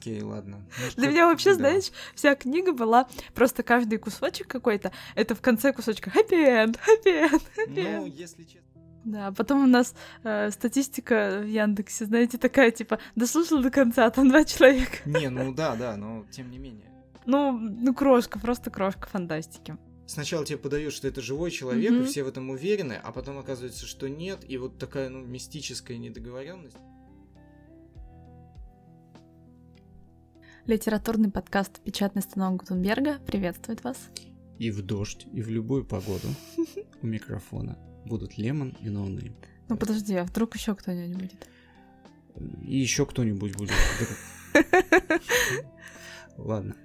окей, ладно. Ну, Для меня вообще, да. знаешь, вся книга была просто каждый кусочек какой-то. Это в конце кусочка happy end, happy end, happy Ну, если честно. Да, потом у нас э, статистика в Яндексе, знаете, такая типа дослушал до конца, там два человека. Не, ну да, да, но тем не менее. Ну, ну крошка, просто крошка фантастики. Сначала тебе подают, что это живой человек, и Мгм. все в этом уверены, а потом оказывается, что нет, и вот такая, ну, мистическая недоговоренность. Литературный подкаст «Печатный станок Гутенберга» приветствует вас. И в дождь, и в любую погоду у микрофона будут Лемон и Ноунейм. Ну подожди, а вдруг еще кто-нибудь будет? И еще кто-нибудь будет. Ладно.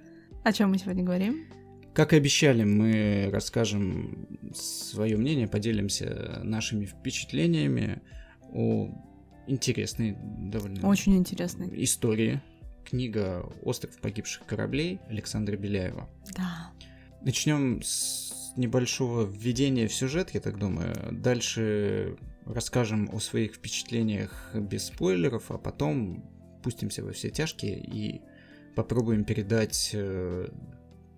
О чем мы сегодня говорим? Как и обещали, мы расскажем свое мнение, поделимся нашими впечатлениями о интересной довольно Очень интересный. истории. Книга «Остров погибших кораблей» Александра Беляева. Да. Начнем с небольшого введения в сюжет, я так думаю. Дальше расскажем о своих впечатлениях без спойлеров, а потом пустимся во все тяжкие и попробуем передать э,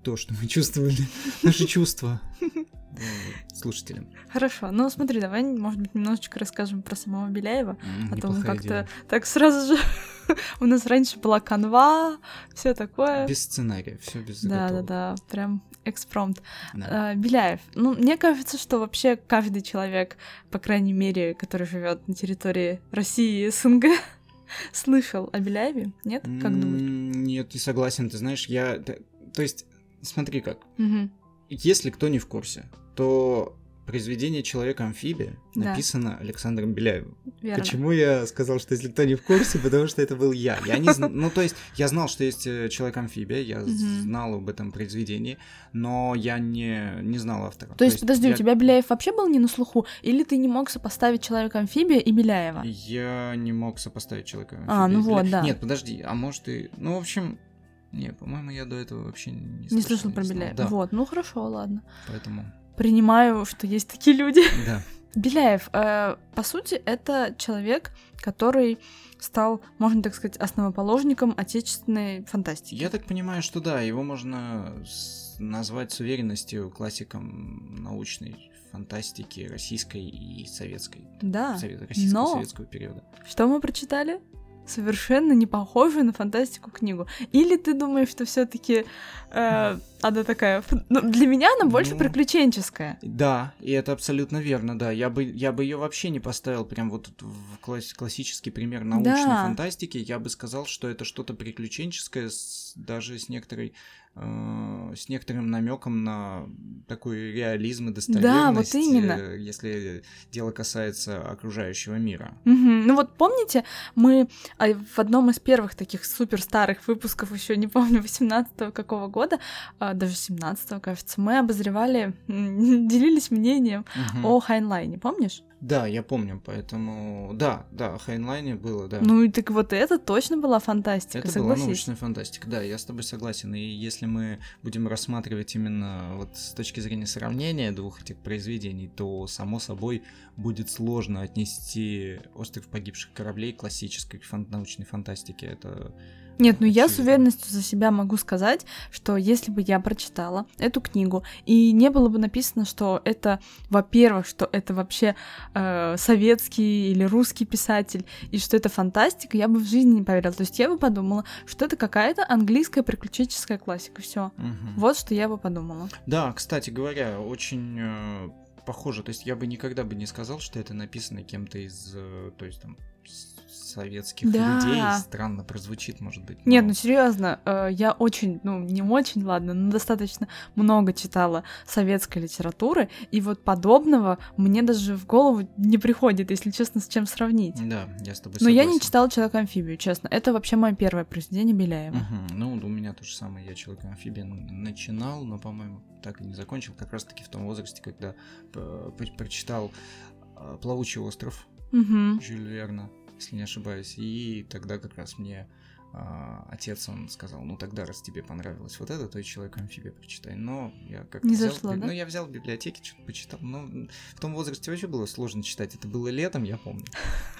то, что мы чувствовали, наши чувства слушателям. Хорошо, ну смотри, давай, может быть, немножечко расскажем про самого Беляева. А то мы как-то так сразу же... У нас раньше была канва, все такое. Без сценария, все без Да, да, да, прям экспромт. Да. А, Беляев. Ну, мне кажется, что вообще каждый человек, по крайней мере, который живет на территории России и СНГ, слышал о Беляеве, нет? Как думаешь? Нет, не согласен, ты знаешь, я... То есть, смотри как. Если кто не в курсе, то произведение «Человек-амфибия» Да. написано Александром Беляевым. Верно. Почему я сказал, что если кто не в курсе, потому что это был я. Я не Ну, то есть, я знал, что есть э, «Человек-амфибия», я знал об этом произведении, но я не, не знал автора. То есть, подожди, я- у тебя Беляев вообще был не на слуху? Или ты не мог сопоставить Человека-амфибия и Беляева? Я не мог сопоставить человека. А, ну вот, да. Нет, подожди, а может и... Ну, в общем, не, по-моему, я до этого вообще не Не слышал про. Беляева. Да, Вот, ну хорошо, ладно. поэтому, Принимаю, что есть такие люди. да. Беляев, э, по сути, это человек, который стал, можно так сказать, основоположником отечественной фантастики. Я так понимаю, что да, его можно назвать с уверенностью классиком научной фантастики российской и советской. Да. Сове- российского но- советского периода. Что мы прочитали? Совершенно не похожую на фантастику книгу. Или ты думаешь, что все-таки она такая. ну, для меня она больше Ну. приключенческая. Да, и это абсолютно верно, да. Я бы, я бы ее вообще не поставил прям вот в класс- классический пример научной Да. фантастики. Я бы сказал, что это что-то приключенческое, с- даже с некоторой э, с некоторым намеком на такой реализм и достоверность, именно. э, если дело касается окружающего мира. Мгм. Ну вот помните, мы а, в одном из первых таких супер старых выпусков, еще не помню, 18 какого года, а, даже 17 кажется, мы обозревали, делились мнением Мгм. о Хайнлайне, помнишь? Да, я помню, поэтому да, да, Хайнлайне было, да. Ну и так вот это точно была фантастика, Это была согласись. научная фантастика, да, я с тобой согласен. И если мы будем рассматривать именно вот с точки зрения сравнения двух этих произведений, то, само собой, будет сложно отнести «Остров погибших кораблей» классической фан- научной фантастике. Это Нет, ну я с уверенностью за себя могу сказать, что если бы я прочитала эту книгу и не было бы написано, что это, во-первых, что это вообще э, советский или русский писатель, и что это фантастика, я бы в жизни не поверила. То есть я бы подумала, что это какая-то английская приключенческая классика. Все. Мгм. Вот что я бы подумала. Да, кстати говоря, очень э, похоже. То есть я бы никогда бы не сказал, что это написано кем-то из, э, то есть там, советских Да. людей. Странно прозвучит, может быть. Нет, но- ну серьезно, э, я очень, ну не очень, ладно, но достаточно много читала советской литературы, и вот подобного мне даже в голову не приходит, если честно, с чем сравнить. Да, я с тобой Но я не согласен. читала Человек-амфибию, честно. Это вообще мое первое произведение Беляева. Мгм. Ну, у меня то же самое. Я человек амфибия начинал, но, по-моему, так и не закончил. Как раз-таки в том возрасте, когда п- прочитал а, «Плавучий остров» Мгм. Жюль Верна, если не ошибаюсь. И тогда как раз мне а, отец, он сказал, ну тогда, раз тебе понравилось вот это, то и человек-амфибия прочитай. Но я как-то Не взял, зашло, ну да? я взял в библиотеке, что-то почитал. Ну, в том возрасте вообще было сложно читать. Это было летом, я помню.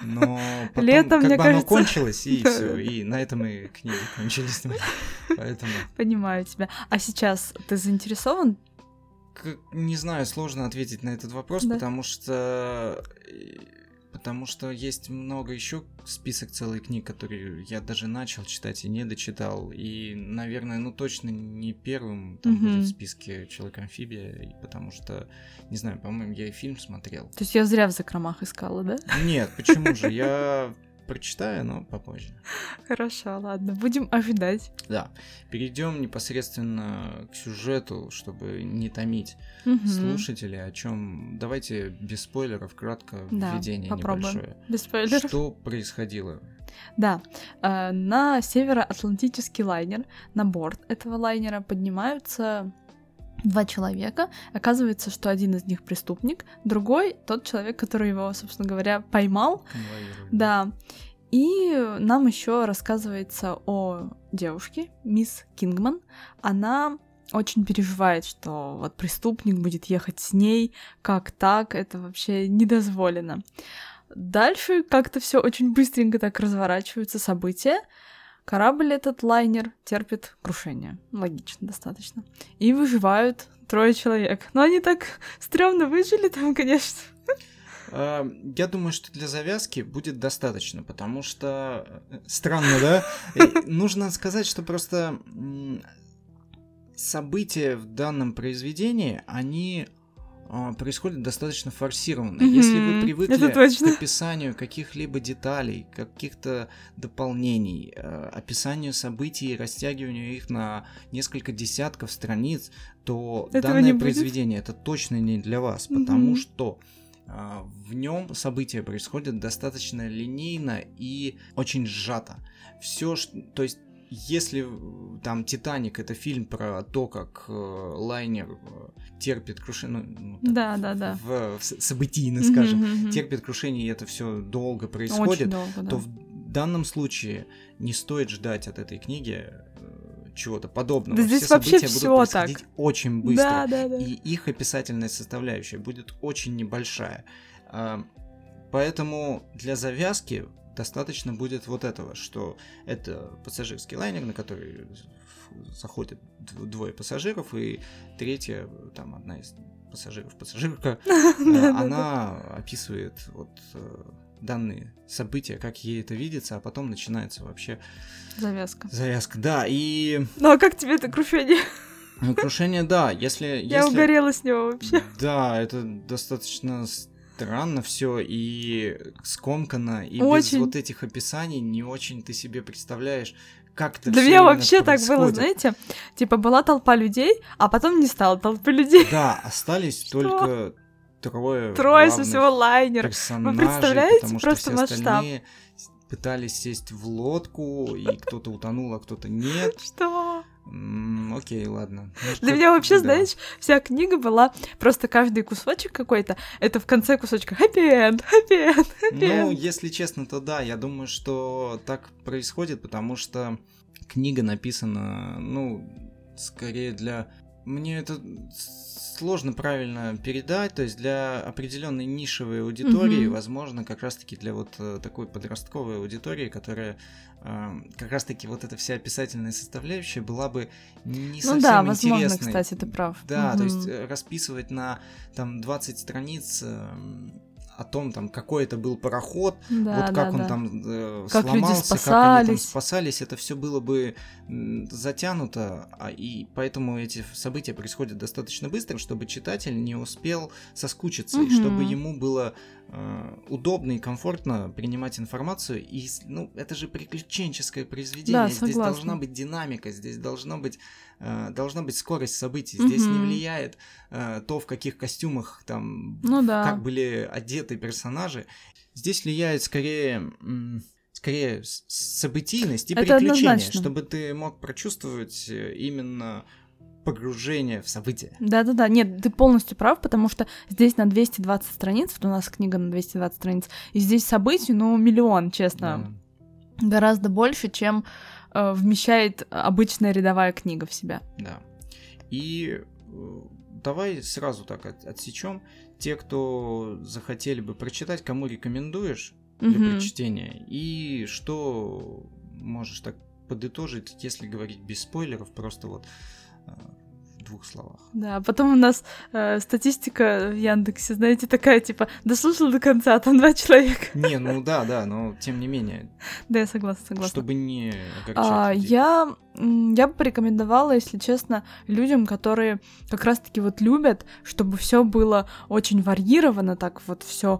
Но потом, Летом, как бы оно кажется, кончилось, и все. И на этом и книги кончились. Поэтому, Понимаю тебя. А сейчас ты заинтересован? не знаю, сложно ответить на этот вопрос, Да. потому что... Потому что есть много еще список целых книг, которые я даже начал читать и не дочитал. И, наверное, ну точно не первым там Мгм. будет в списке Человек-амфибия, потому что, не знаю, по-моему, я и фильм смотрел. То есть я зря в закромах искала, да? Нет, почему же? Я прочитаю, но попозже. Хорошо, ладно, будем ожидать. Да, перейдем непосредственно к сюжету, чтобы не томить Мгм. слушателей, о чем. Давайте без спойлеров кратко Да, введение попробуем. небольшое. Без спойлеров. Что происходило? Да, э, на североатлантический лайнер, на борт этого лайнера поднимаются два человека. Оказывается, что один из них преступник, другой тот человек, который его, собственно говоря, поймал. Да. И нам еще рассказывается о девушке, мисс Кингман. Она очень переживает, что вот преступник будет ехать с ней, как так, это вообще недозволено. Дальше как-то все очень быстренько так разворачиваются события. Корабль этот лайнер терпит крушение. Логично достаточно. И выживают трое человек. Но они так стрёмно выжили там, конечно. А, Я думаю, что для завязки будет достаточно, потому что э, странно, да? Нужно сказать, что просто события в данном произведении, они а, происходят достаточно форсированно. Если вы привыкли к описанию каких-либо деталей, каких-то дополнений, э, описанию событий, растягиванию их на несколько десятков страниц, то Этого данное не будет. произведение это точно не для вас, потому Мгм. что а, в нем события происходят достаточно линейно и очень сжато. Все, то есть если э, там Титаник это фильм про то, как э, лайнер э, терпит крушение, ну, ну, так, Да, да, да. в, в событийно, скажем, Мгм, мгм. терпит крушение, и это все долго Очень происходит, долго, да. то в данном случае не стоит ждать от этой книги э, чего-то подобного. Да здесь Все вообще события всё будут так. происходить очень быстро. Да, да, да. И их описательная составляющая будет очень небольшая. А, Поэтому для завязки достаточно будет вот этого, что это пассажирский лайнер, на который заходят двое пассажиров, и третья, там одна из пассажиров, пассажирка, э, она описывает вот э, данные события, как ей это видится, а потом начинается вообще Завязка. завязка. Да, и Ну а как тебе это крушение? ну, крушение, да, если... Я если... угорела с него вообще. Да, это достаточно странно все и скомкано, и Очень. без вот этих описаний не очень ты себе представляешь, как это Для меня вообще так было, происходит. знаете? Типа была толпа людей, а потом не стало толпы людей. Да, остались Что? только трое Трое со всего лайнера. персонажей, представляете потому что просто все масштаб? пытались сесть в лодку, и кто-то утонул, а кто-то нет. Что? М, Окей, ладно. Ну, Для как- меня вообще, да. знаешь, вся книга была просто каждый кусочек какой-то. Это в конце кусочка end, happy Ну, end. если честно, то да, я думаю, что так происходит, потому что книга написана, ну, скорее для... Мне это сложно правильно передать, то есть для определенной нишевой аудитории, Мгм. возможно, как раз-таки для вот э, такой подростковой аудитории, которая э, как раз-таки вот эта вся описательная составляющая была бы не совсем Ну да, возможно, интересной. кстати, ты прав. Да, то есть э, расписывать на там 20 страниц эм, о том, там, какой это был пароход, Да, вот да, как он да. там э, Как люди сломался, как они там спасались. спасались, это все было бы затянуто, а, и поэтому эти события происходят достаточно быстро, чтобы читатель не успел соскучиться, и чтобы ему было удобно и комфортно принимать информацию. И, ну, это же приключенческое произведение, Да, здесь должна быть динамика, здесь должно быть э, должна быть скорость событий. Здесь не влияет э, то, в каких костюмах там Ну да. как были одеты персонажи. Здесь влияет скорее скорее событийность и Это приключения, однозначно. чтобы ты мог прочувствовать э, именно погружение в события. Да-да-да, нет, ты полностью прав, потому что здесь на 220 страниц, вот у нас книга на 220 страниц, и здесь событий, ну, миллион, честно, Да. гораздо больше, чем э, вмещает обычная рядовая книга в себя. Да. И э, давай сразу так от, отсечем. Те, кто захотели бы прочитать, кому рекомендуешь для Мгм. прочтения, и что можешь так подытожить, если говорить без спойлеров, просто вот Uh, двух словах. Да, а потом у нас э, статистика в Яндексе, знаете, такая типа, дослушал до конца, а там два человека. Не, ну да, да, но тем не менее, Да, я согласна, согласна. чтобы не А, людей. я, я бы порекомендовала, если честно, людям, которые как раз-таки вот любят, чтобы все было очень варьировано, так вот все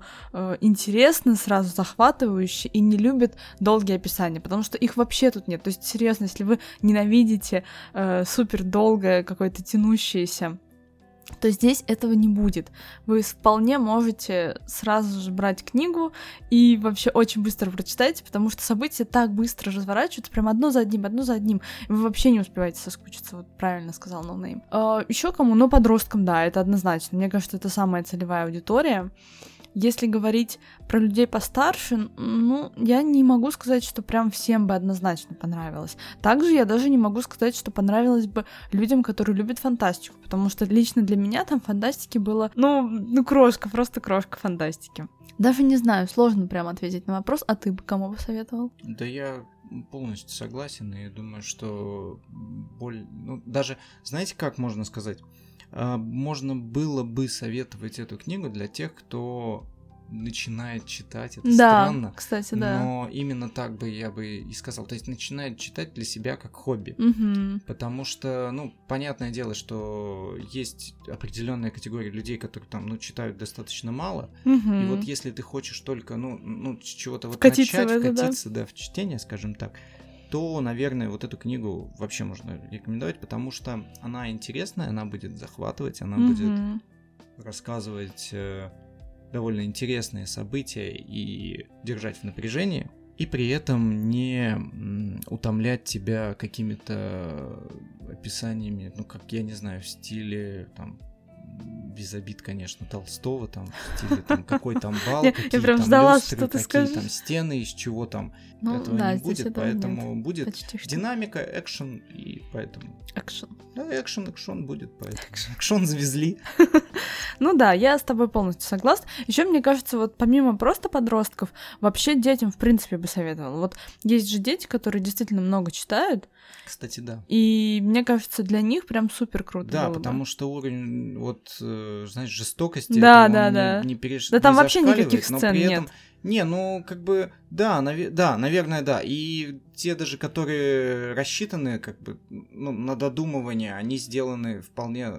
интересно, сразу захватывающе, и не любят долгие описания, потому что их вообще тут нет. То есть, серьезно, если вы ненавидите э, супер долгое, какое-то тянущееся то здесь этого не будет. Вы вполне можете сразу же брать книгу и вообще очень быстро прочитайте, потому что события так быстро разворачиваются, прям одно за одним, одно за одним. И вы вообще не успеваете соскучиться, вот правильно сказал ноунейм. Но Еще кому? Ну, подросткам, да, это однозначно. Мне кажется, это самая целевая аудитория. Если говорить про людей постарше, ну, я не могу сказать, что прям всем бы однозначно понравилось. Также я даже не могу сказать, что понравилось бы людям, которые любят фантастику, потому что лично для меня там фантастики было, ну, ну, крошка, просто крошка фантастики. Даже не знаю, сложно прям ответить на вопрос, а ты бы кому посоветовал? Да я полностью согласен и думаю, что боль... Ну, даже, знаете, как можно сказать? А, можно было бы советовать эту книгу для тех, кто начинает читать, это да, странно. кстати, да. Но именно так бы я бы и сказал. То есть начинает читать для себя как хобби. Угу. Потому что, ну, понятное дело, что есть определенная категория людей, которые там, ну, читают достаточно мало. Угу. И вот если ты хочешь только, ну, ну чего-то вот Вкатиться начать, это, вкатиться, да. да, в чтение, скажем так, то, наверное, вот эту книгу вообще можно рекомендовать, потому что она интересная, она будет захватывать, она Мгм. будет рассказывать э, довольно интересные события и держать в напряжении, и при этом не утомлять тебя какими-то описаниями, ну, как, я не знаю, в стиле, там, без обид, конечно, Толстого, там, в стиле, там, какой там бал, Я- я какие прям там ждала, люстры, что ты какие скажешь. там стены, из чего там, Ну, этого да, не будет, этого нет. поэтому будет Почти динамика, экшен, и поэтому... Экшен. Да, экшен, экшен будет, поэтому... Экшен завезли. Ну да, я с тобой полностью согласна. Еще мне кажется, вот помимо просто подростков, вообще детям в принципе бы советовала. Вот есть же дети, которые действительно много читают, Кстати, да. и мне кажется, для них прям супер круто Да, было бы. потому что уровень, вот, э, знаешь, жестокости, Да, это да, не- да. не, переш- Да там вообще никаких сцен нет. Не, ну, как бы, да, наве- да, наверное, да. И те даже, которые рассчитаны, как бы, ну, на додумывание, они сделаны вполне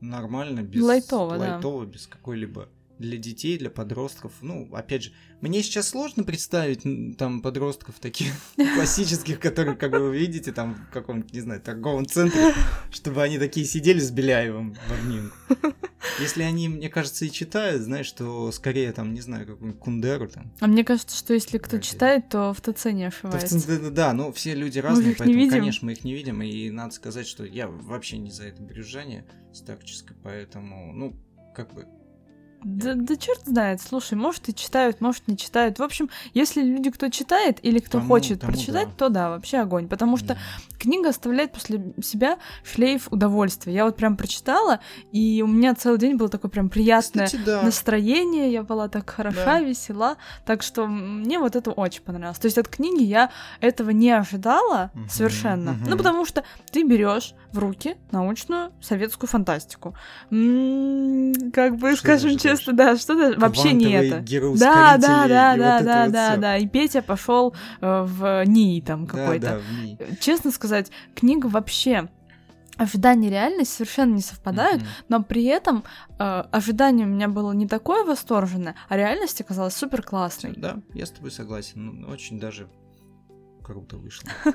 нормально, без... Лайтово, да. лайтово, без какой-либо для детей, для подростков. Ну, опять же, мне сейчас сложно представить там подростков таких классических, которые, как вы видите, там в каком-то, не знаю, торговом центре, чтобы они такие сидели с Беляевым в обнимку. Если они, мне кажется, и читают, знаешь, что скорее там, не знаю, какую-нибудь Кундеру там. А мне кажется, что если кто читает, то в ТЦ не цен- да, да, ну все люди разные, поэтому, конечно, мы их не видим, и надо сказать, что я вообще не за это брюзжание старческое, поэтому, ну, как бы, Да, да черт знает, слушай, может и читают, может не читают. В общем, если люди, кто читает или кто Тому- хочет тому прочитать, да. то да, вообще огонь. Потому что м, книга оставляет после себя шлейф удовольствия. Я вот прям прочитала, и у меня целый день было такое прям приятное кстати, да. настроение, я была так хороша, Да. весела. Так что мне вот это очень понравилось. То есть от книги я этого не ожидала Мгм, совершенно. мгм. Ну, потому что ты берешь в руки научную советскую фантастику. М, как бы, Что скажем ожидаешь? Честно, да, что то вообще не это. Да, да, да, да, да, да, да. И Петя пошел в НИИ там какой-то. Честно сказать, книга вообще ожидания и реальность совершенно не совпадают, Мгм. но при этом э, ожидание у меня было не такое восторженное, а реальность оказалась супер классной. Да, я с тобой согласен. Ну, очень даже круто вышло.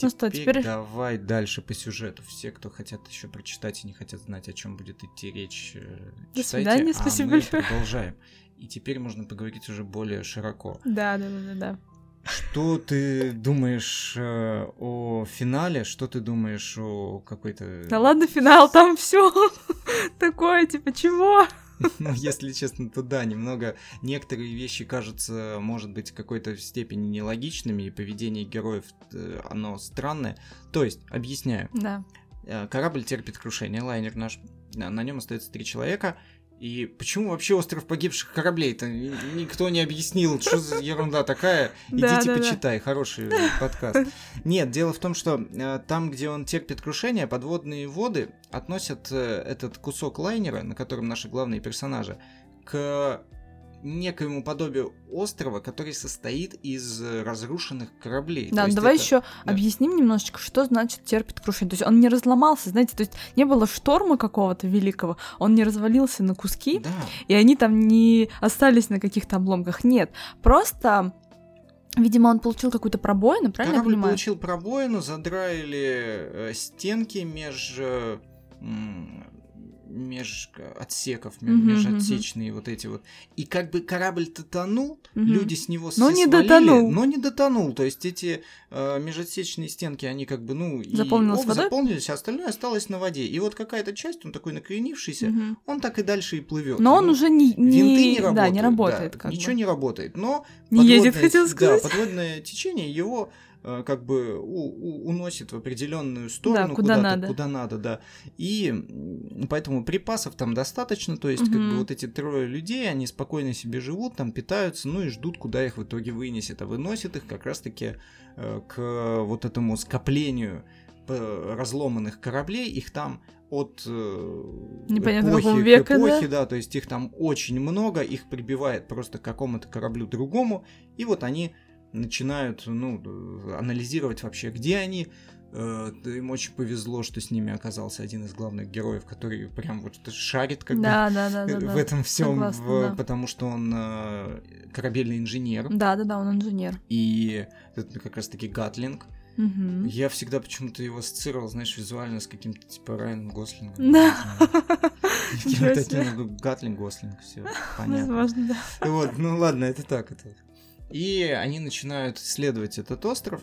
Ну что, теперь- давай дальше по сюжету. Все, кто хотят еще прочитать и не хотят знать, о чем будет идти речь, э, До свидания, а спасибо большое. продолжаем. И теперь можно поговорить уже более широко. Да, да, да, да, да. Что ты думаешь э, о финале? Что ты думаешь о какой-то... Да ладно, финал, там все такое, типа, чего? Ну, если честно, то да, немного некоторые вещи кажутся, может быть, в какой-то степени нелогичными, и поведение героев, э, оно странное. То есть, объясняю. Да. Э, Корабль терпит крушение, лайнер наш, на нем остается три человека, и почему вообще остров погибших кораблей-то никто не объяснил, что за ерунда такая? Идите почитай, хороший подкаст. Нет, дело в том, что э, там, где он терпит крушение, подводные воды относят э, этот кусок лайнера, на котором наши главные персонажи, к некоему подобию острова, который состоит из разрушенных кораблей. Да, давай это... еще да. объясним немножечко, что значит терпит крушение. То есть он не разломался, знаете, то есть не было шторма какого-то великого, он не развалился на куски, да. и они там не остались на каких-то обломках. Нет, просто Видимо, он получил какую-то пробоину, правильно Корабль я понимаю? получил пробоину, задраили э, стенки меж меж отсеков, mm-hmm, межотсечные mm-hmm. вот эти вот. И как бы корабль-то тонул, mm-hmm. люди с него но не свалили, дотонул. но не дотонул. То есть эти э, межотсечные стенки, они как бы, ну, Заполнилась и, об, заполнились, а остальное осталось на воде. И вот какая-то часть, он такой накренившийся, mm-hmm. он так и дальше и плывет. Но он уже не, не... Винты не работают. Да, не работает. Да, как ничего бы. не работает. Но не едет, хотел сказать. Да, подводное течение его как бы у, у, уносит в определенную сторону, да, куда надо. куда надо, да. И поэтому припасов там достаточно, то есть угу. как бы вот эти трое людей, они спокойно себе живут, там питаются, ну и ждут, куда их в итоге вынесет, а выносит их как раз-таки э, к вот этому скоплению э, разломанных кораблей, их там от э, Непонятно эпохи века, к эпохе, да? да, то есть их там очень много, их прибивает просто к какому-то кораблю другому, и вот они начинают ну, анализировать вообще, где они. Э, им очень повезло, что с ними оказался один из главных героев, который прям вот шарит как да, бы да, да, да, в этом всем, Согласна, в, да. потому что он э, корабельный инженер. Да, да, да, он инженер. И это как раз-таки Гатлинг. Угу. Я всегда почему-то его ассоциировал, знаешь, визуально с каким-то типа Райаном Гослингом. Да. Каким-то Гатлинг Гослинг, все понятно. Возможно, да. Вот, ну ладно, это так, это и они начинают исследовать этот остров,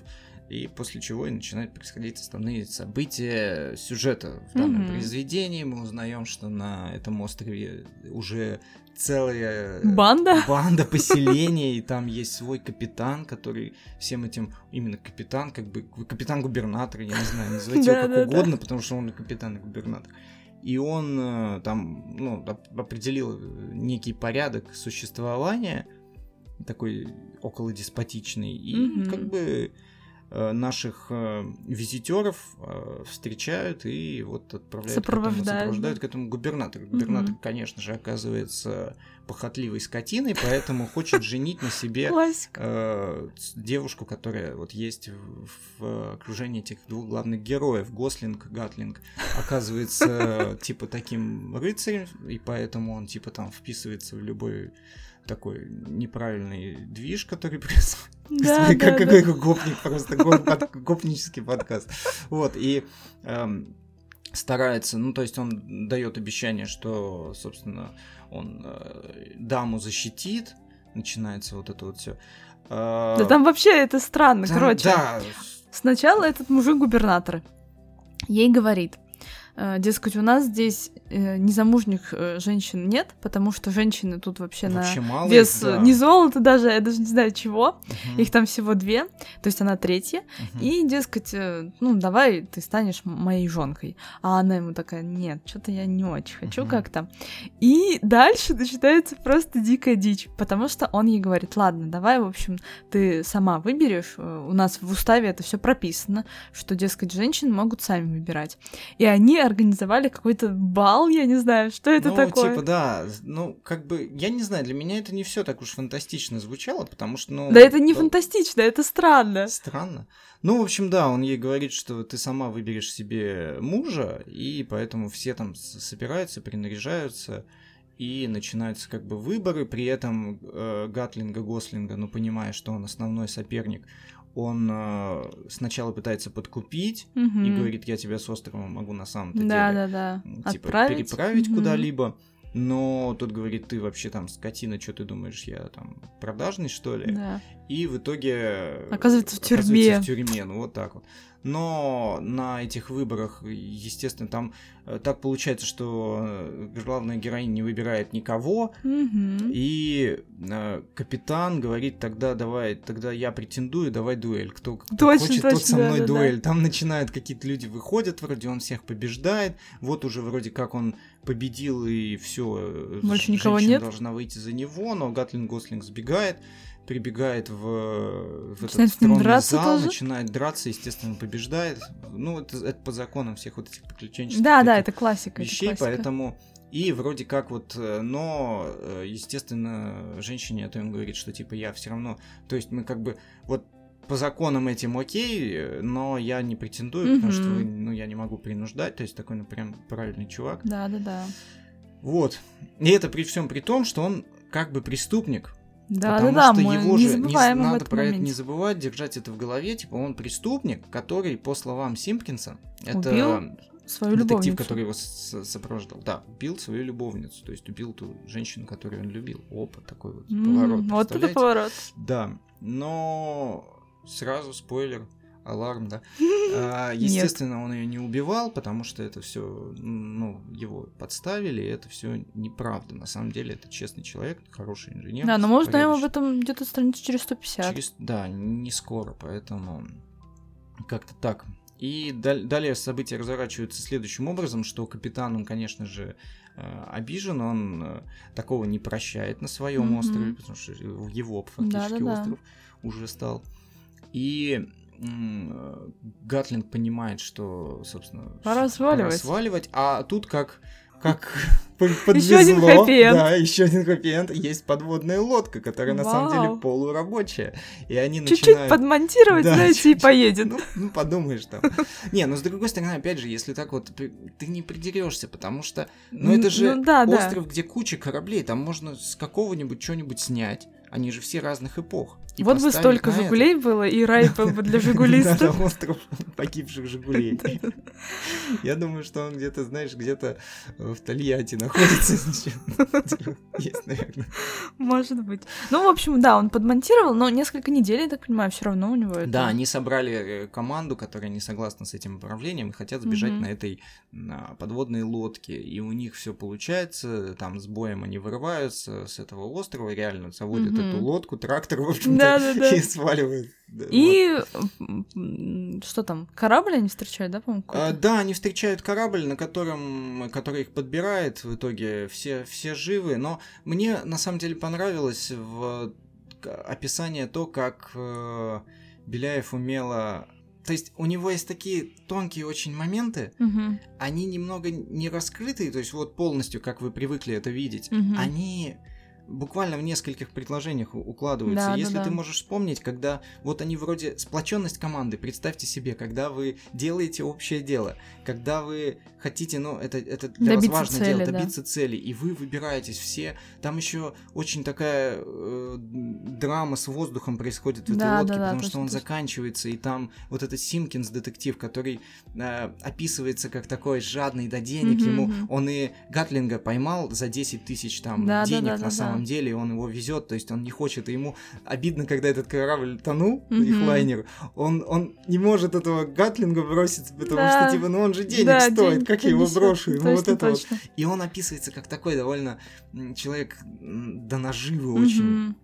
и после чего и начинают происходить основные события сюжета в данном mm-hmm. произведении. Мы узнаем, что на этом острове уже целая банда, банда поселений, и там есть свой капитан, который всем этим, именно капитан, как бы капитан-губернатор, я не знаю, называйте его как угодно, потому что он капитан-губернатор. И он э, там ну, определил некий порядок существования такой около деспотичный. И mm-hmm. как бы э, наших э, визитеров э, встречают и вот отправляют сопровождают, к этому, сопровождают к этому губернатору. Губернатор, mm-hmm. конечно же, оказывается похотливой скотиной, поэтому хочет женить на себе девушку, которая вот есть в, в окружении этих двух главных героев, Гослинг, Гатлинг, оказывается типа таким рыцарем, и поэтому он типа там вписывается в любой такой неправильный движ, который происходит. Да, как, да, какой гопник, просто гоп, под, гопнический подкаст. Вот, и эм, старается, ну, то есть он дает обещание, что, собственно, он э, даму защитит, начинается вот это вот все. Э, да там вообще это странно, там, короче. Да. Сначала этот мужик губернатор ей говорит, дескать, у нас здесь э, незамужних э, женщин нет, потому что женщины тут вообще, вообще на мало вес да. не золота даже, я даже не знаю чего. Мгм. Их там всего две, то есть она третья. Мгм. И, дескать, э, ну, давай ты станешь моей женкой. А она ему такая, нет, что-то я не очень хочу Мгм. как-то. И дальше начинается просто дикая дичь, потому что он ей говорит, ладно, давай, в общем, ты сама выберешь. Э, У нас в уставе это все прописано, что, дескать, женщины могут сами выбирать. И они организовали какой-то бал, я не знаю, что это ну, такое. типа, да, ну, как бы, я не знаю, для меня это не все так уж фантастично звучало, потому что, ну... Да это не да, фантастично, это странно. Странно. Ну, в общем, да, он ей говорит, что ты сама выберешь себе мужа, и поэтому все там собираются, принаряжаются, и начинаются как бы выборы, при этом э, Гатлинга Гослинга, ну, понимая, что он основной соперник, он э, сначала пытается подкупить и Мгм. говорит, я тебя с острова могу на самом-то Да, деле да, да. типа Отправить. переправить Мгм. куда-либо. Но тот говорит, ты вообще там скотина, что ты думаешь, я там продажный, что ли? Да. И в итоге... Оказывается, в оказывается тюрьме. в тюрьме, ну вот так вот. Но на этих выборах, естественно, там э, так получается, что э, главная героиня не выбирает никого, Мгм. и э, капитан говорит, тогда давай, тогда я претендую, давай дуэль. Кто, кто Точно, хочет, тот точно, со мной да-да-да. дуэль. Там начинают какие-то люди выходят, вроде он всех побеждает, вот уже вроде как он победил и все. Больше никого нет? должна выйти за него, но Гатлин Гослинг сбегает, прибегает в, в этот Начинает ним тронный драться зал, тоже? начинает драться, естественно, побеждает. Ну, это, это по законам всех вот этих приключенческих Да, да, это классика. это вещей, классика. поэтому и вроде как вот, э, но, э, естественно, женщине это им говорит, что типа я все равно, то есть мы как бы вот по законам этим окей, но я не претендую, потому что вы, ну я не могу принуждать, то есть такой, ну прям правильный чувак. Да, да, да. Вот. И это при всем при том, что он как бы преступник, Да, потому да, да, что мы его же не, надо про это не моменте. забывать, держать это в голове, типа он преступник, который, по словам Симпкинса, это Убил Свою детектив, любовницу. который его сопровождал. Да, убил свою любовницу, то есть убил ту женщину, которую он любил. Опа, такой вот М, поворот. Вот это поворот. Да, но сразу спойлер, аларм, да. А, Естественно, он ее не убивал, потому что это все, ну, его подставили, и это все неправда. На самом деле, это честный человек, хороший инженер. Да, но мы узнаем об этом где-то страниц через 150. Через- да, не скоро, поэтому как-то так. И дал- далее события разворачиваются следующим образом, что капитан, он, конечно же, э, обижен, он э, такого не прощает на своем Мгм. острове, потому что его фактически Да-да-да. остров уже стал. И Гатлинг понимает, что, собственно, Пора сваливать. сваливать, а тут как как по- Ещё один подвезло, хэппи-энд. да, еще один хэппи-энд. Есть подводная лодка, которая на самом деле Вау. полурабочая. И они Чуть-чуть начинают... подмонтировать, Да, знаете, и поедет. Ну, ну, подумаешь там. Не, ну с другой стороны, опять же, если так вот, ты, не придерешься, потому что, ну это же Ну да, да. остров, где куча кораблей, там можно с какого-нибудь что-нибудь снять. Они же все разных эпох. И Вот бы столько на это. «Жигулей» было, и рай был бы для жигулистов. да, остров погибших «Жигулей». Я думаю, что он где-то, знаешь, где-то в Тольятти находится. Есть, наверное. Может быть. Ну, в общем, да, он подмонтировал, но несколько недель, я так понимаю, все равно у него это... Да, они собрали э, команду, которая не согласна с этим управлением и хотят сбежать на этой подводной лодке. И у них все получается, там с боем они вырываются с этого острова, реально заводят эту лодку, трактор, в общем-то, Да-да-да. и сваливают. Вот. И м, что там, корабль они встречают, да, по-моему? А, да, они встречают корабль, на котором, который их подбирает. В итоге все, все живы. Но мне на самом деле понравилось в описание то, как э, Беляев умело. То есть у него есть такие тонкие очень моменты, Мгм, они немного не раскрытые, то есть вот полностью, как вы привыкли это видеть, мгм. они буквально в нескольких предложениях укладываются. Да, да, Если да. ты можешь вспомнить, когда вот они вроде сплоченность команды, представьте себе, когда вы делаете общее дело, когда вы хотите, ну, это, это для Добиться вас важное цели, дело, да. добиться цели, и вы выбираетесь все. Там еще очень такая э, драма с воздухом происходит в этой Да, лодке, да, да, потому точно, что он точно. заканчивается, и там вот этот Симкинс детектив, который э, описывается как такой жадный до денег, Мгм, ему мгм. он и Гатлинга поймал за 10 тысяч там Да, да, денег да, на да, самом да. деле, он его везет, то есть он не хочет, и ему обидно, когда этот корабль тонул, Мгм. их лайнер, он, он не может этого Гатлинга бросить, потому Да. что, типа, ну он же денег Да, стоит, денег как я его брошу, ему вот точно, это вот. точно. И он описывается как такой довольно человек до наживы очень Мгм. э,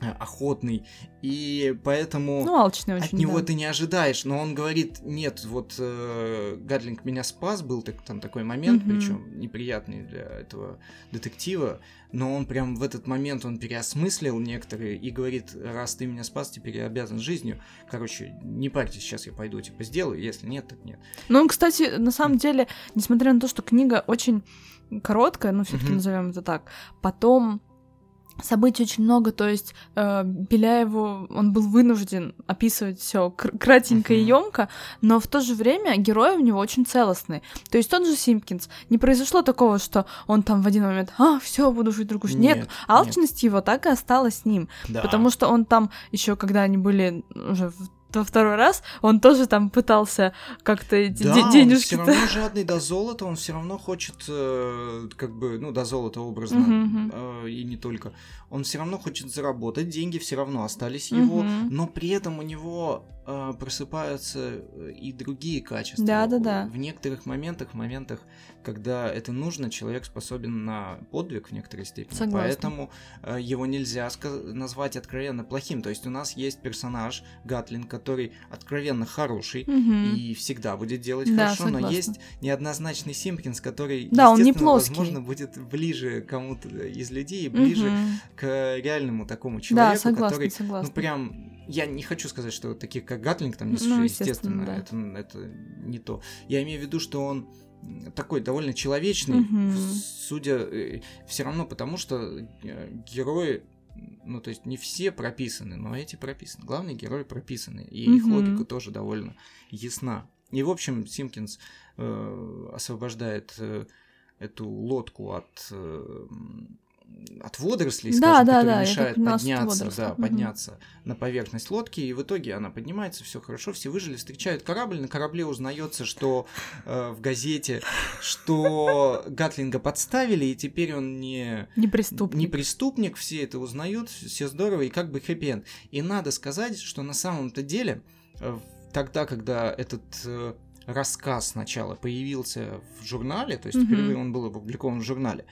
охотный, и поэтому... Ну, алчный очень, От него да. ты не ожидаешь, но он говорит, нет, вот э, Гадлинг меня спас, был так, там такой момент, Мгм. причем неприятный для этого детектива, но он прям в этот момент он переосмыслил некоторые и говорит, раз ты меня спас, теперь я обязан жизнью. Короче, не парьтесь, сейчас я пойду, типа, сделаю, если нет, так нет. Ну, кстати, на самом деле, несмотря на то, что книга очень короткая, ну, все-таки Мгм. назовем это так, потом событий очень много, то есть э, Беляеву он был вынужден описывать все кратенько и Мгм. емко, но в то же время герои у него очень целостные. То есть тот же Симпкинс не произошло такого, что он там в один момент, а, все, буду жить жизнь». Нет, Нет, алчность его так и осталась с ним. Да. Потому что он там еще, когда они были уже в во второй раз, он тоже там пытался как-то да, де- денежки... он все равно жадный до золота, он все равно хочет, э, как бы, ну, до золота образно, Мгм, э, и не только. Он все равно хочет заработать, деньги все равно остались его, Мгм. но при этом у него э, просыпаются э, и другие качества. Да-да-да. В некоторых моментах, в моментах, когда это нужно, человек способен на подвиг в некоторой степени. Согласна. Поэтому э, его нельзя назвать откровенно плохим. То есть у нас есть персонаж Гатлин, который откровенно хороший, Мгм. и всегда будет делать Да, хорошо, но согласна. есть неоднозначный Симпкинс, который, Да, он не плоский. возможно, будет ближе кому-то из людей, ближе Мгм. к реальному такому Да, человеку, согласна, который, согласна. ну прям, я не хочу сказать, что таких как Гатлинг там не Ну, естественно, да. это, это не то. Я имею в виду, что он такой довольно человечный, Мгм. судя все равно потому, что э, герои ну, то есть не все прописаны, но эти прописаны. Главные герои прописаны, и их Мгм. логика тоже довольно ясна. И, в общем, Симпкинс э, освобождает э, эту лодку от, э, от водорослей, Да, скажем, да, которые да, мешают подняться, да, Мгм. подняться на поверхность лодки, и в итоге она поднимается, все хорошо, все выжили, встречают корабль, на корабле узнается, что э, в газете, что Гатлинга подставили, и теперь он не Не преступник. не преступник, все это узнают, все здорово, и как бы хэппи-энд. И надо сказать, что на самом-то деле, э, тогда, когда этот э, рассказ сначала появился в журнале, то есть Мгм. впервые он был опубликован в журнале,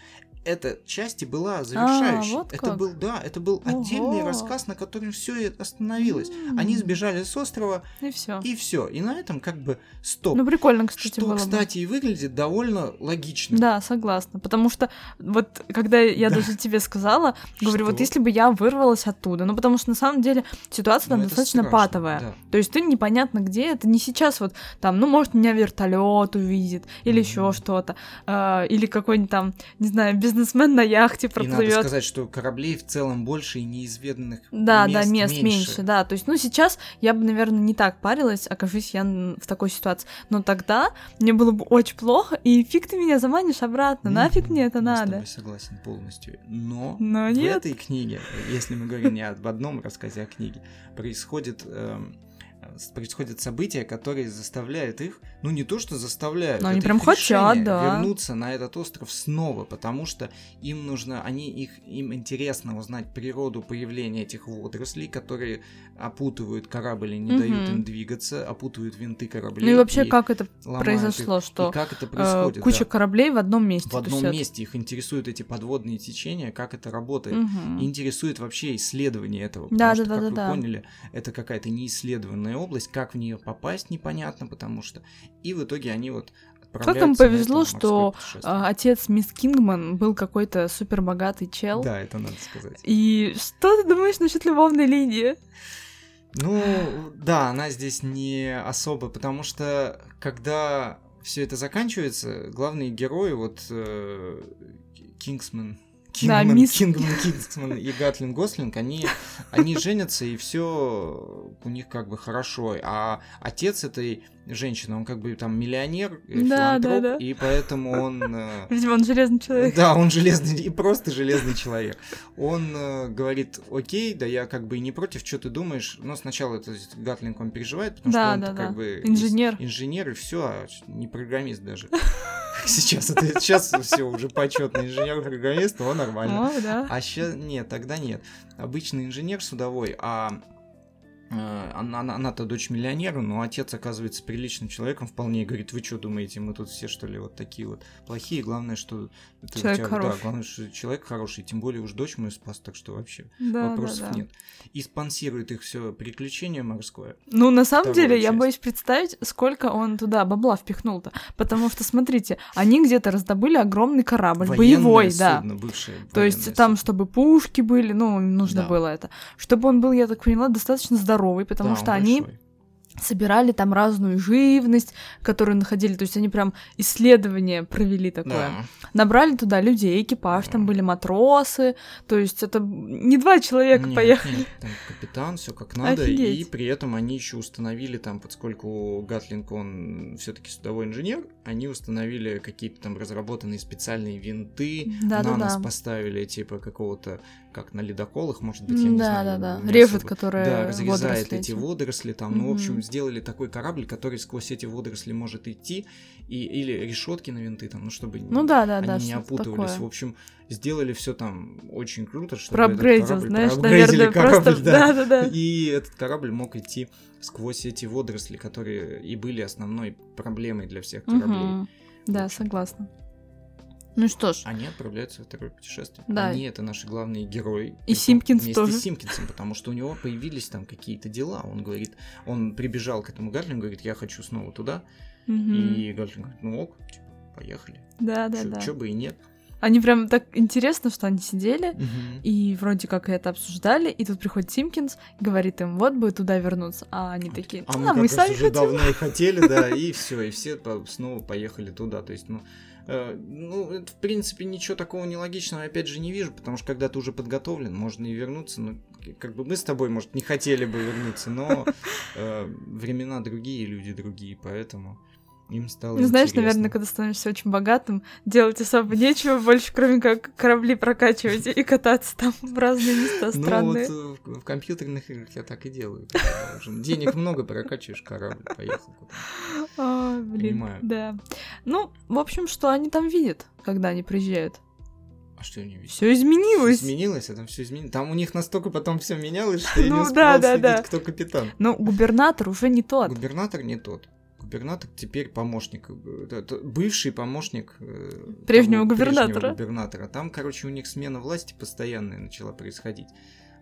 эта часть и была завершающей. А, вот это как. был, да, это был отдельный Ого. рассказ, на котором все остановилось. М. Они сбежали с острова, И все. и все. И на этом как бы стоп. Ну, прикольно, кстати, что, было бы. кстати, и выглядит довольно логично. Да, согласна. Потому что вот когда я Да. даже тебе сказала, говорю, вот если бы я вырвалась оттуда, ну потому что на самом деле ситуация там Ну, достаточно страшно, патовая. да. То есть ты непонятно где, это не сейчас вот там, ну может меня вертолет увидит или Мгм. еще что-то, а, или какой-нибудь там, не знаю, бизнесмен на яхте И надо проплывет. сказать, что кораблей в целом больше и неизведанных Да, мест да, мест меньше. меньше. да. То есть, ну, сейчас я бы, наверное, не так парилась, окажись я в такой ситуации. Но тогда мне было бы очень плохо, и фиг ты меня заманишь обратно, нафиг мне это Я надо. тобой согласен полностью. Но, Но в нет. этой книге, если мы говорим не об одном рассказе, а о книге, происходит эм, происходят события, которые заставляют их, ну не то что заставляют, Но они прям хотят, да. вернуться на этот остров снова, потому что им нужно, они их им интересно узнать природу появления этих водорослей, которые опутывают корабль и не дают Мгм. им двигаться, опутывают винты кораблей. Ну и вообще, и как это произошло, их. что и как это э, происходит? куча да. кораблей в одном месте. В одном есть месте их интересуют эти подводные течения, как это работает. И интересует вообще исследование этого. Потому Да, что, да, да, как да, вы да. поняли, это какая-то неисследованная область, как в нее попасть непонятно, потому что. И в итоге они вот Как им повезло, что а, отец мисс Кингман был какой-то супер богатый чел. Да, это надо сказать. И что ты думаешь насчет любовной линии? Ну, да, она здесь не особо, потому что когда все это заканчивается, главные герои, вот э, Да, Кингман, мисс- Кингман, Кингсман и Гатлин Гослинг, они, они женятся, и все у них как бы хорошо. А отец этой женщины, он как бы там миллионер, э, Да, да, да. и поэтому он... э, Видимо, он железный человек. да, он железный, и просто железный человек. Он э, говорит, окей, да я как бы и не против, что ты думаешь, но сначала это Гатлинг он переживает, потому Да, что он да, как да. бы Инженер. инженер и все, а не программист даже. Сейчас это сейчас все уже почетный инженер-программист, но нормально. О, да. А сейчас нет, тогда нет. Обычный инженер судовой, а она, она- она-то дочь миллионера, но отец оказывается приличным человеком вполне и говорит, вы что думаете, мы тут все что ли вот такие вот плохие, главное, что это Человек тебя- хороший. Да, главное, что человек хороший, тем более уж дочь мою спас, так что вообще Да, вопросов да, да. нет. И спонсирует их все приключение морское. Ну, на самом деле, я часть. боюсь представить, сколько он туда бабла впихнул-то. Потому что, смотрите, они где-то раздобыли огромный корабль, Военное боевой, да. бывшее То есть там, чтобы пушки были, ну, нужно Да. было это. Чтобы он был, я так поняла, достаточно здоровый, потому Да, что он они большой. собирали там разную живность, которую находили. То есть они прям исследование провели такое. Да. Набрали туда людей, экипаж, там Да. были матросы. То есть это не два человека Нет, поехали. нет, там капитан, все как надо, Офигеть. и при этом они еще установили там, поскольку Гатлинг он все-таки судовой инженер, они установили какие-то там разработанные специальные винты, на Да-да-да. нас поставили типа какого-то как на ледоколах, может быть, я не да, знаю. да, да. Режет, особо. которые Да, разрезает водоросли эти водоросли там. Ну, в общем, сделали такой корабль, который сквозь эти водоросли может идти, и, или решетки на винты там, ну, чтобы Ну да, да, они да, не опутывались. такое. В общем, сделали все там очень круто, чтобы Проапгрейдил, этот корабль... знаешь, наверное, корабль, просто... да. Да-да-да. И этот корабль мог идти сквозь эти водоросли, которые и были основной проблемой для всех кораблей. Мгм. Да, согласна. Ну что ж, Они отправляются в второе путешествие. Да. Они это наши главные герои. И Симпкинс вместе тоже. с Симпкинсом, потому что у него появились там какие-то дела. Он говорит, он прибежал к этому Гатлингу, говорит, я хочу снова туда. Мгм. И Гатлинг говорит, ну ок, типа, поехали. да, да, да. Чё бы и нет. Они прям так интересно, что они сидели Мгм. и вроде как это обсуждали, и тут приходит Симпкинс, говорит им, вот бы туда вернуться, а они такие, А а, мы, мы, сами уже хотим. давно и хотели, да, и все, и все снова поехали туда. То есть, ну, ну, это, в принципе, ничего такого нелогичного, опять же, не вижу, потому что когда ты уже подготовлен, можно и вернуться. Ну, как бы мы с тобой, может, не хотели бы вернуться, но э, времена другие, люди другие, поэтому им стало Ну, знаешь, интересно. наверное, когда становишься очень богатым, делать особо нечего больше, кроме как корабли прокачивать и кататься там в разные места Ну, странные. вот э, в, компьютерных играх я так и делаю. Денег много, прокачиваешь корабль, поехал куда А, Понимаю. да. Ну, в общем, что они там видят, когда они приезжают? А что у них Все изменилось. Изменилось, а там все изменилось. Там у них настолько потом все менялось, что я не Ну, успевал да, да, кто капитан. Но губернатор уже не тот. Губернатор не тот. Губернатор теперь помощник, э, бывший помощник э, Прежнего того губернатора. прежнего губернатора. Там, короче, у них смена власти постоянная начала происходить.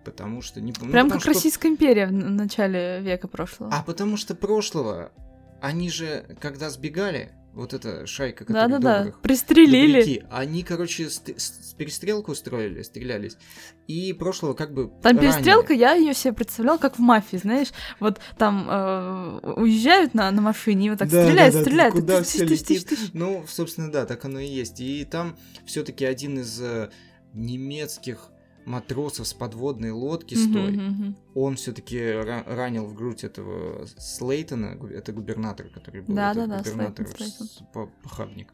Потому что... Не, ну, Прям потому как что- Российская империя в начале века прошлого. А потому что прошлого, они же, когда сбегали, вот эта шайка, которая Да-да-да, добрых, пристрелили. добряки, они, короче, ст- с- перестрелку устроили, стрелялись. И прошлого как бы Там ранили. перестрелка, я ее себе представлял как в мафии, знаешь, вот там э, уезжают на, на машине и вот так Да, стреляют, да, да, стреляют, куда тыщ, тыщ, летит. тыщ, тыщ. Ну, собственно, да, так оно и есть. И там все-таки один из э, немецких матросов с подводной лодки Мгм, стой, мгм. он все-таки ранил в грудь этого Слейтона, это губернатор, который был. Да, да, да, губернатор Слейтон, Слейтон. с- по- похабник.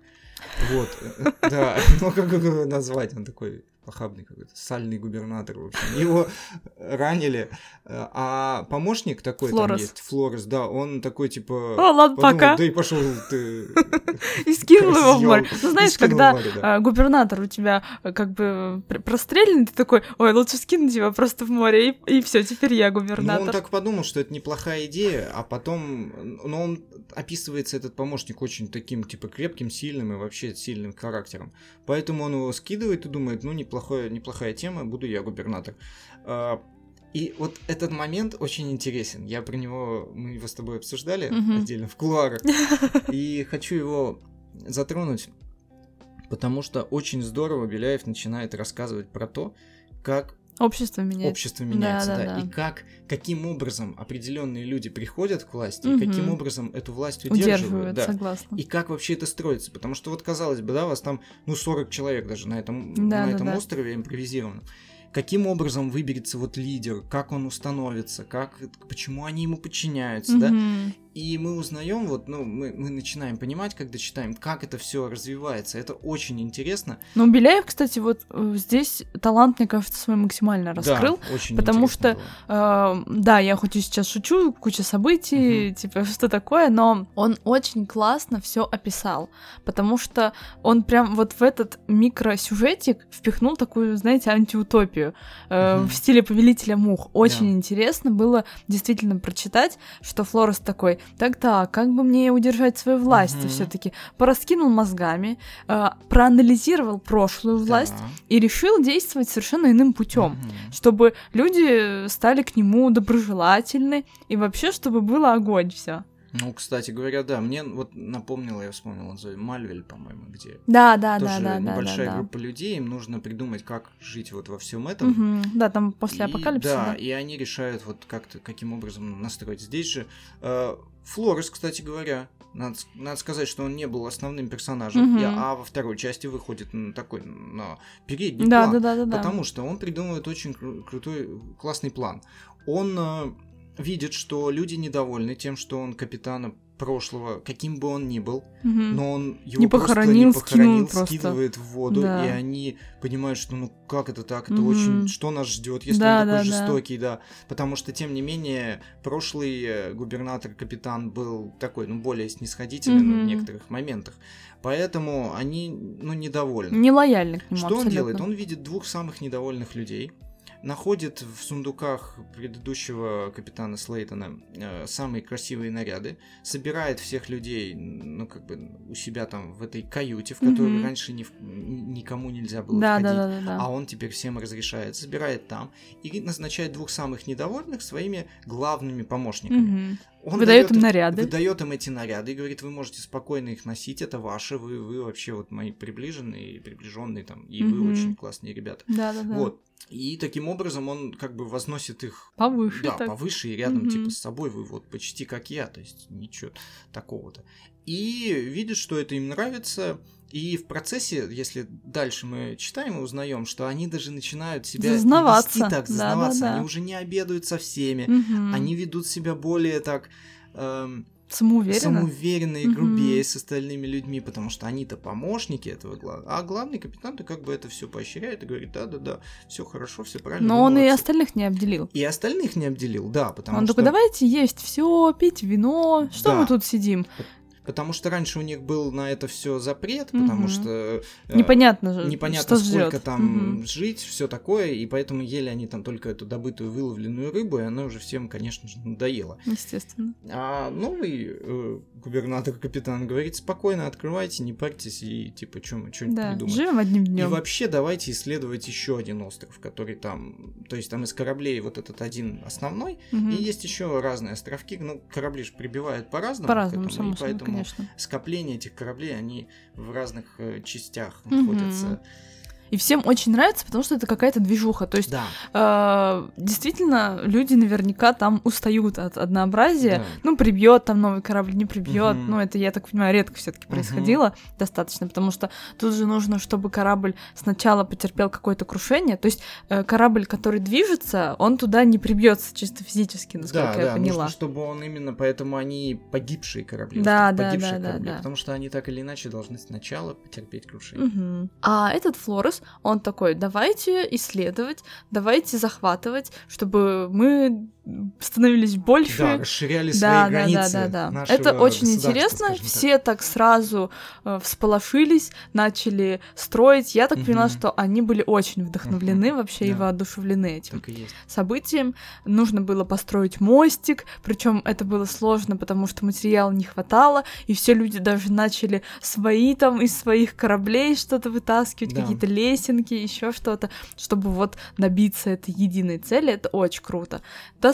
Вот, э, да, ну как его назвать, он такой похабный какой-то, сальный губернатор, в общем. Его ранили, а помощник такой там Флорес. есть, Флорес, да, он такой типа... О, ладно, подумал, пока. Да и пошел ты. И скинул его в море. Ну, И знаешь, когда в море, да. э, губернатор у тебя э, как бы пр- простреленный, ты такой, ой, лучше скинуть его просто в море, и, все, теперь я Ну, он губернатор. так подумал, что это неплохая идея, а потом, но он описывается, этот помощник, очень таким, типа, крепким, сильным и вообще сильным характером. Поэтому он его скидывает и думает, ну, неплохое, неплохая тема, буду я губернатор. А, И вот этот момент очень интересен. Я про него, мы его с тобой обсуждали Мгм. отдельно в кулуарах. И хочу его затронуть, потому что очень здорово Беляев начинает рассказывать про то, как Общество меняется. общество меняется, Да, да, да, да. и как, каким образом определенные люди приходят к власти, и Мгм. каким образом эту власть удерживают, Удерживают, да, согласна. и как вообще это строится, потому что вот казалось бы, да, вас там, ну, 40 человек даже на этом, Да, на да, этом да. острове импровизированном. Каким образом выберется вот лидер, как он установится, как, почему они ему подчиняются, да? И мы узнаем, вот, ну, мы, мы начинаем понимать, когда читаем, как это все развивается. Это очень интересно. Ну, Беляев, кстати, вот э, здесь талант, мне кажется, свой максимально раскрыл. Да, очень потому что было. Э, да, я хоть и сейчас шучу, куча событий, типа, что такое, но он очень классно все описал, потому что он прям вот в этот микросюжетик впихнул такую, знаете, антиутопию э, Мгм. в стиле Повелителя мух. Очень Да. интересно было действительно прочитать, что Флорес такой, так-так, как бы мне удержать свою власть Мгм. все-таки, пораскинул мозгами, э, проанализировал прошлую власть Да. и решил действовать совершенно иным путем Мгм. чтобы люди стали к нему доброжелательны и вообще, чтобы было огонь все. Ну, кстати говоря, да, мне вот напомнило, я вспомнил, зовет Мальвель, по-моему, где Да, да, тоже да, да, да, небольшая да, да. группа людей, им нужно придумать, как жить вот во всем этом. Мгм. Да, там после И- апокалипсиса. Да, да. и они решают вот как-то, каким образом настроить. Здесь же э, Флорес, кстати говоря, надо, надо сказать, что он не был основным персонажем, и- а во второй части выходит на такой, на передний Да, план. да, да, да, да. Потому что он придумывает очень кру- крутой, классный план. Он э, видит, что люди недовольны тем, что он капитана прошлого, каким бы он ни был, Мгм. но он его Не просто похоронил, не похоронил, скинул просто. скидывает в воду, Да. и они понимают, что ну как это так, это Мгм. очень, что нас ждет, если Да, он такой да, да. жестокий, да, потому что тем не менее прошлый э, губернатор капитан был такой, ну более снисходительный ну, в некоторых моментах, поэтому они ну недовольны. Нелояльный к нему Что он абсолютно. делает? Он видит двух самых недовольных людей, находит в сундуках предыдущего капитана Слейтона э, самые красивые наряды, собирает всех людей, ну, как бы у себя там в этой каюте, в которую Мгм. раньше ни никому нельзя было Да, входить. да, да, да, да. А он теперь всем разрешает, собирает там и назначает двух самых недовольных своими главными помощниками. Мгм. Он Выдает им наряды. Выдает им эти наряды и говорит, вы можете спокойно их носить, это ваши, вы, вы вообще вот мои приближенные, приближенные там, и вы Мгм. очень классные ребята. Да, да, да. Вот. И таким образом он как бы возносит их Повыше да, так. повыше и рядом Мгм. типа с собой, вы вот почти как я, то есть ничего такого-то. И видит, что это им нравится, и в процессе, если дальше мы читаем и узнаем, что они даже начинают себя Зазнаваться. вести так, Да, зазнаваться, да, да. они уже не обедают со всеми, Мгм. они ведут себя более так эм, Самоуверенно. самоуверенно и грубее с остальными людьми, потому что они-то помощники этого главного. А главный капитан-то как бы это все поощряет и говорит, да-да-да, все хорошо, все правильно. Но вы он и молодцы». остальных не обделил. И остальных не обделил, да, потому он что... такой, давайте есть все, пить вино, что Да. мы тут сидим? Потому что раньше у них был на это все запрет, потому Мгм. что... э, Непонятно же, Непонятно, что сколько ждет. там жить, все такое, и поэтому ели они там только эту добытую выловленную рыбу, и она уже всем, конечно же, надоела. Естественно. А новый э, губернатор-капитан говорит, спокойно открывайте, не парьтесь, и типа, что мы что-нибудь Да, придумаем. живем одним И днем. вообще давайте исследовать еще один остров, который там, то есть там из кораблей вот этот один основной, и есть еще разные островки, ну корабли же прибивают по-разному, По-разному, этому, и поэтому конечно. скопления этих кораблей они в разных э, частях находятся. И всем очень нравится, потому что это какая-то движуха. То есть, Да, э, действительно, люди наверняка там устают от однообразия. да. Ну, прибьет там новый корабль, не прибьет. Мгм. Ну, это, я так понимаю, редко все-таки происходило достаточно, потому что тут же нужно, чтобы корабль сначала потерпел какое-то крушение. То есть э, корабль, который движется, он туда не прибьется чисто физически, насколько Да, я да, поняла. нужно, чтобы он именно, поэтому они погибшие корабли, Да, да, погибших да, да, кораблей, да. потому что они так или иначе должны сначала потерпеть крушение. Мгм. А этот Флорес, он такой, давайте исследовать, давайте захватывать, чтобы мы становились больше. Да, расширяли свои Да, да, границы. да, да, да. Это очень интересно. так. Все так сразу э, всполошились, начали строить. Я так поняла, Мгм. что они были очень вдохновлены вообще и Да. воодушевлены этим Так и есть. событием. Нужно было построить мостик, причем это было сложно, потому что материала не хватало, и все люди даже начали свои там из своих кораблей что-то вытаскивать, Да. какие-то лесенки, еще что-то, чтобы вот добиться этой единой цели. Это очень круто.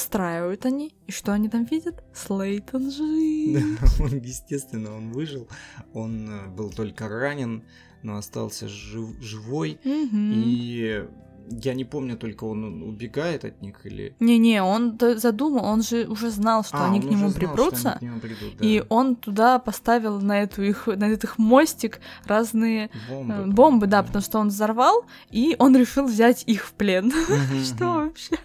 Достраивают они, и что они там видят? Слейтон жив. Да, он, естественно, он выжил. Он э, был только ранен, но остался жив- живой. Мгм. И я не помню, только он убегает от них или... Не-не, он задумал, он же уже знал, что А, они он к нему знал, припрутся. они к нему придут, да. И он туда поставил на эту их, на этот их мостик разные Бомбы, э, бомбы, да, потому что он взорвал, и он решил взять их в плен. Что вообще?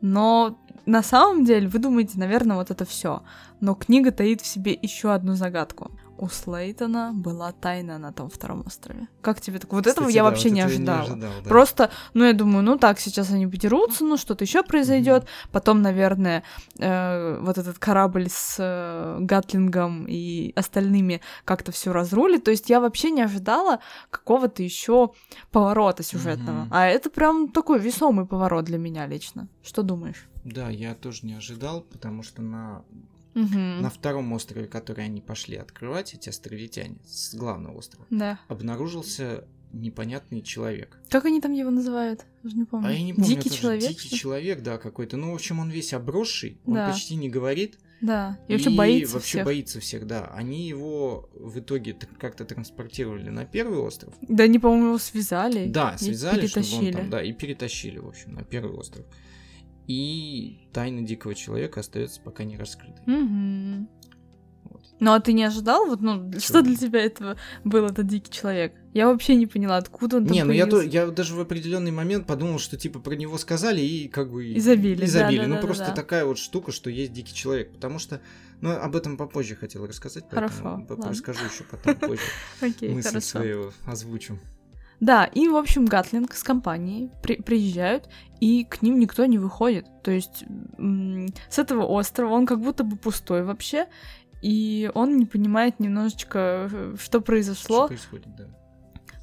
Но на самом деле, вы думаете, наверное, вот это все. Но книга таит в себе еще одну загадку. У Слейтона была тайна на том втором острове. Как тебе так? Вот этого Кстати, я да, вообще вот не этого ожидала. ожидал, да. Просто, ну, я думаю, ну так, сейчас они подерутся, ну, что-то еще произойдет. Потом, наверное, э, вот этот корабль с э, Гатлингом и остальными как-то все разрулит. То есть я вообще не ожидала какого-то еще поворота сюжетного. Мгм. А это прям такой весомый поворот для меня лично. Что думаешь? Да, я тоже не ожидал, потому что на, Мгм. на втором острове, который они пошли открывать, эти островитяне, с главного острова, Да. обнаружился непонятный человек. Как они там его называют? Уже не помню. А я не помню, Дикий человек? Дикий что человек, да, какой-то. Ну, в общем, он весь обросший, он Да. почти не говорит. Да. И вообще боится вообще всех. боится всех, да. Они его в итоге как-то транспортировали на первый остров. Да они, по-моему, его связали. Да, и связали, чтобы он перетащили. там, да, и перетащили, в общем, на первый остров. И тайна дикого человека остается пока не раскрытой. Мгм. Вот. Ну а ты не ожидал? Вот, ну, Чего? что для тебя этого был этот дикий человек? Я вообще не поняла, откуда он там Не, ну я, появился. я даже в определенный момент подумал, что типа про него сказали и как бы... И забили, И забили. ну да-да-да-да-да. просто такая вот штука, что есть дикий человек. Потому что, ну об этом попозже хотел рассказать, поэтому Хорошо, расскажу еще потом позже. Окей, Мысль хорошо. свою озвучу. Да, и, в общем, Гатлинг с компанией при- приезжают, и к ним никто не выходит. То есть с этого острова он как будто бы пустой вообще, и он не понимает немножечко, э, что Что произошло. происходит, да.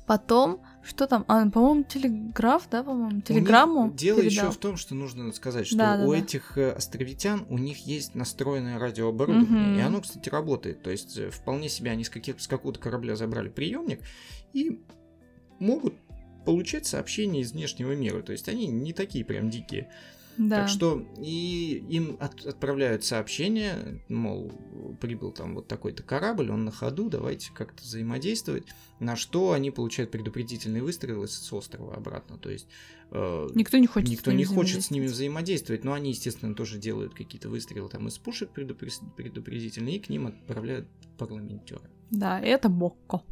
Потом, что там? А, по-моему, телеграф, да, по-моему, телеграмму Дело еще в том, что нужно сказать, что Да, да, у да. этих э, островитян у них есть настроенное радиооборудование, Мгм. и оно, кстати, работает. То есть э, вполне себе они с, каких- с какого-то корабля забрали приемник и могут получать сообщения из внешнего мира. То есть они не такие прям дикие. Да. Так что и им от- отправляют сообщение, мол, прибыл там вот такой-то корабль, он на ходу, давайте как-то взаимодействовать. На что они получают предупредительный выстрел из- с острова обратно. То есть э, Никто не хочет никто с ними не хочет с ними взаимодействовать. но они, естественно, тоже делают какие-то выстрелы там из пушек предупред- предупредительные, и к ним отправляют парламентера. Да, это Бокко.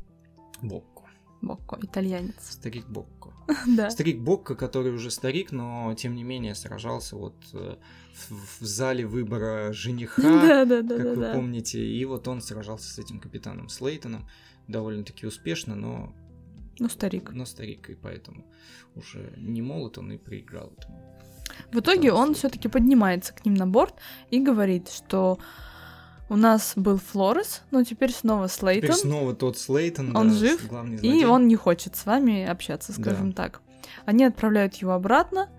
Бокко. Бокко, итальянец. Старик Бокко. Да. Старик Бокко, который уже старик, но тем не менее сражался вот э, в, в зале выбора жениха, Да, да, да, как да, вы да. помните, и вот он сражался с этим капитаном Слейтоном довольно-таки успешно, но, Ну, старик. но старик, и поэтому уже не молод он и проиграл этому. В итоге он все-таки поднимается к ним на борт и говорит, что у нас был Флорес, но теперь снова Теперь Слейтон, снова тот Слейтон, Он да, жив, и он не хочет с вами общаться, скажем так. Они отправляют его обратно.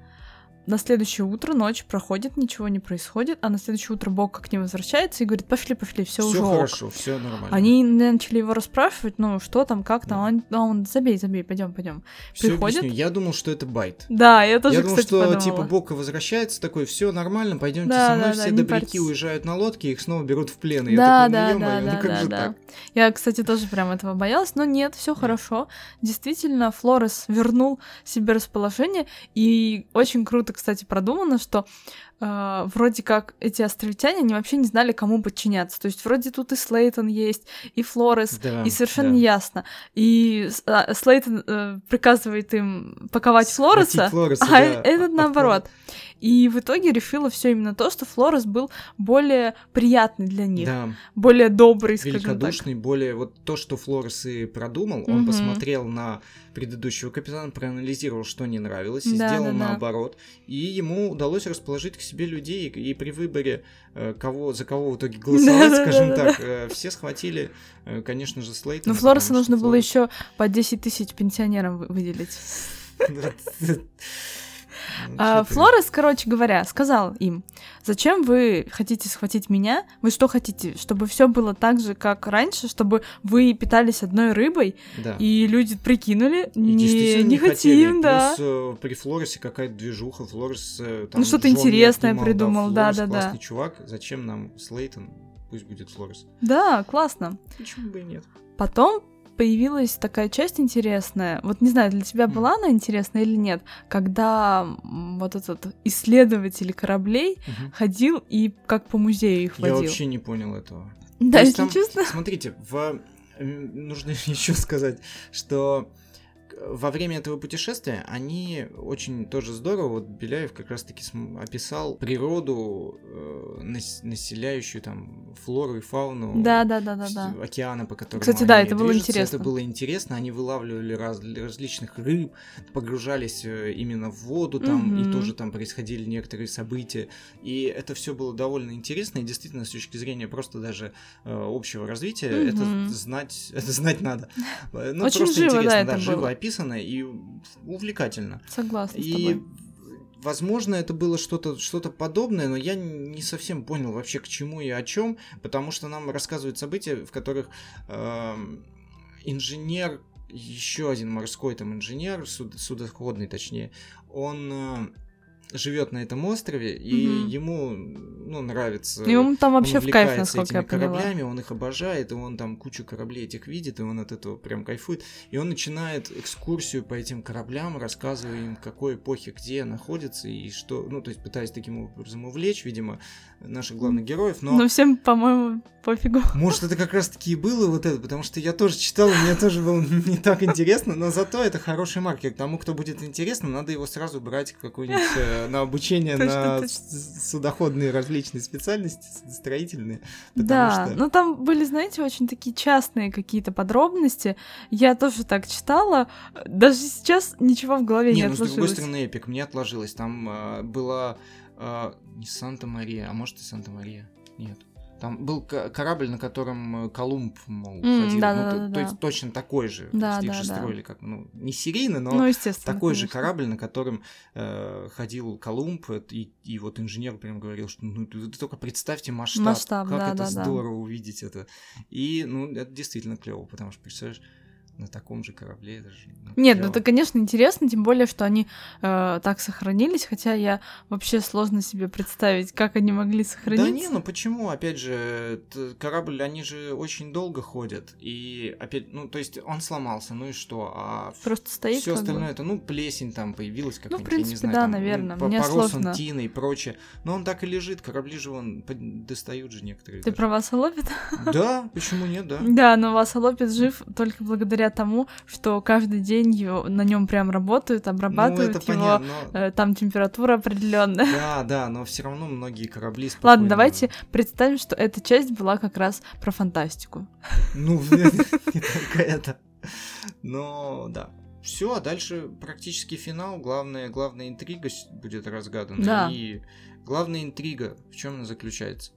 На следующее утро, ночь проходит, ничего не происходит, а на следующее утро Бог к ним возвращается и говорит, пошли, пошли, все уже ок». хорошо, все нормально. Они начали его расспрашивать, ну, что там, как там, Да. он, а он, забей, забей, пойдем, пойдем. Приходит. объясню. Я думал, что это байт. Да, я тоже, я думал, кстати, что подумала. типа Бока возвращается такой, все нормально, пойдемте Да, со мной, да, все да, добряки уезжают на лодке, их снова берут в плен. И Да, я такой, да, ну, да, ё-моё, да, ну как да, же да. так? Я, кстати, тоже прям этого боялась, но нет, все хорошо. Действительно, Флорес вернул себе расположение, и очень круто, кстати, продумано, что э, вроде как эти островитяне, они вообще не знали, кому подчиняться. То есть вроде тут и Слейтон есть, и Флорес, Да, и совершенно да. не ясно. И а, Слейтон э, приказывает им паковать Флореса, Схватить Флореса, а да, этот от- наоборот. И в итоге решила все именно то, что Флорес был более приятный для них, Да, более добрый, великодушный, более вот то, что Флорес и продумал, он посмотрел на предыдущего капитана, проанализировал, что не нравилось, и Да, сделал да, да. наоборот. И ему удалось расположить к себе людей, и при выборе, э, кого, за кого в итоге голосовать, Да, скажем да, так, э, все схватили, э, конечно же, Слейтона. Ну, Флореса нужно было Флорес- еще по 10 тысяч пенсионерам вы- выделить. Ну, А. Флорес, короче говоря, сказал им, зачем вы хотите схватить меня? Вы что хотите? Чтобы все было так же, как раньше, чтобы вы питались одной рыбой, Да. и люди прикинули, И не, не хотели. хотим, да. Плюс э, при Флоресе какая-то движуха. Флорес э, там Ну, что-то интересное отнимал, придумал, Флорес да-да-да. классный чувак. Зачем нам Слейтон? Пусть будет Флорес. Да, классно. Почему бы и нет? Потом появилась такая часть интересная. Вот не знаю, для тебя была она интересная или нет, когда вот этот исследователь кораблей Мгм. ходил и как по музею их Я водил. вообще не понял этого. Да, если там- честно. Смотрите, в... нужно еще сказать, что во время этого путешествия они очень тоже здорово, вот Беляев как раз-таки описал природу, э, нас- населяющую там флору и фауну Да, да, да, да, да. океана, по которому Кстати, да, это было движутся. интересно. Это было интересно. Они вылавливали раз- различных рыб, погружались э, именно в воду там, Мгм. и тоже там происходили некоторые события. И это все было довольно интересно, и действительно, с точки зрения просто даже э, общего развития, Мгм. это знать, это знать надо. Э, Ну, Очень просто живо, да, интересно, это живо было. описано и увлекательно. Согласна с И, тобой. возможно, это было что-то что подобное, но я не совсем понял вообще к чему и о чем, потому что нам рассказывают события, в которых эм, инженер, еще один морской там инженер, суд- судоходный точнее, он живет на этом острове, и Мгм. ему ну, нравится. И он там вообще он в кайф, насколько этими я поняла. кораблями, он их обожает, и он там кучу кораблей этих видит, и он от этого прям кайфует. И он начинает экскурсию по этим кораблям, рассказывая им, какой эпохе где находится, и что, ну, то есть пытаясь таким образом увлечь, видимо, наших главных героев, но... Но всем, по-моему, пофигу. Может, это как раз-таки и было вот это, потому что я тоже читал, и мне тоже было не так интересно, но зато это хороший маркер. Тому, кто будет интересно, надо его сразу брать какую-нибудь э, на обучение на судоходные различные специальности, строительные. Да, но там были, знаете, очень такие частные какие-то подробности. Я тоже так читала. Даже сейчас ничего в голове не, Не, ну с другой отложилось. стороны, Эпик мне отложилось. Там а, была а, не Санта-Мария, а может и Санта-Мария. Нет. Там был корабль, на котором э, Колумб, мол, М, ходил. да-да-да-да-да. Ну, то, то есть точно такой же. Да, То есть их да, же да. строили как, ну, не серийно, но Ну, такой же конечно. корабль, на котором э, ходил Колумб, это- и, и вот инженер прям говорил, что ну ты, ты только представьте масштаб, Масштаб, как да, это да, да. здорово увидеть это. И ну это действительно клево, потому что представляешь на таком же корабле это же ну, Нет, ну клёво. это, конечно, интересно, тем более, что они э, так сохранились, хотя я вообще сложно себе представить, как они могли сохраниться. Да не, ну почему? Опять же, корабль, они же очень долго ходят. И опять, ну, то есть он сломался, ну и что? А Просто стоит все как бы. остальное, это, ну, плесень там появилась Ну, в какая-нибудь, я не принципе, знаю. да, там, наверное, ну, мне порос сложно. он тиной и прочее. Но он так и лежит, корабли же вон достают же некоторые. Ты даже. про Васалопит? Да, почему нет, да? Да, но Васалопит жив только благодаря тому, что каждый день его, на нем прям работают, обрабатывают ну, это его. понятно, но- э, Там температура определенная. Да, да, но все равно многие корабли спокойно... Ладно, давайте представим, что эта часть была как раз про фантастику. Ну, не только это. Но, да. Все, а дальше практически финал. Главная, главная интрига будет разгадана. Да. И главная интрига в чем она заключается?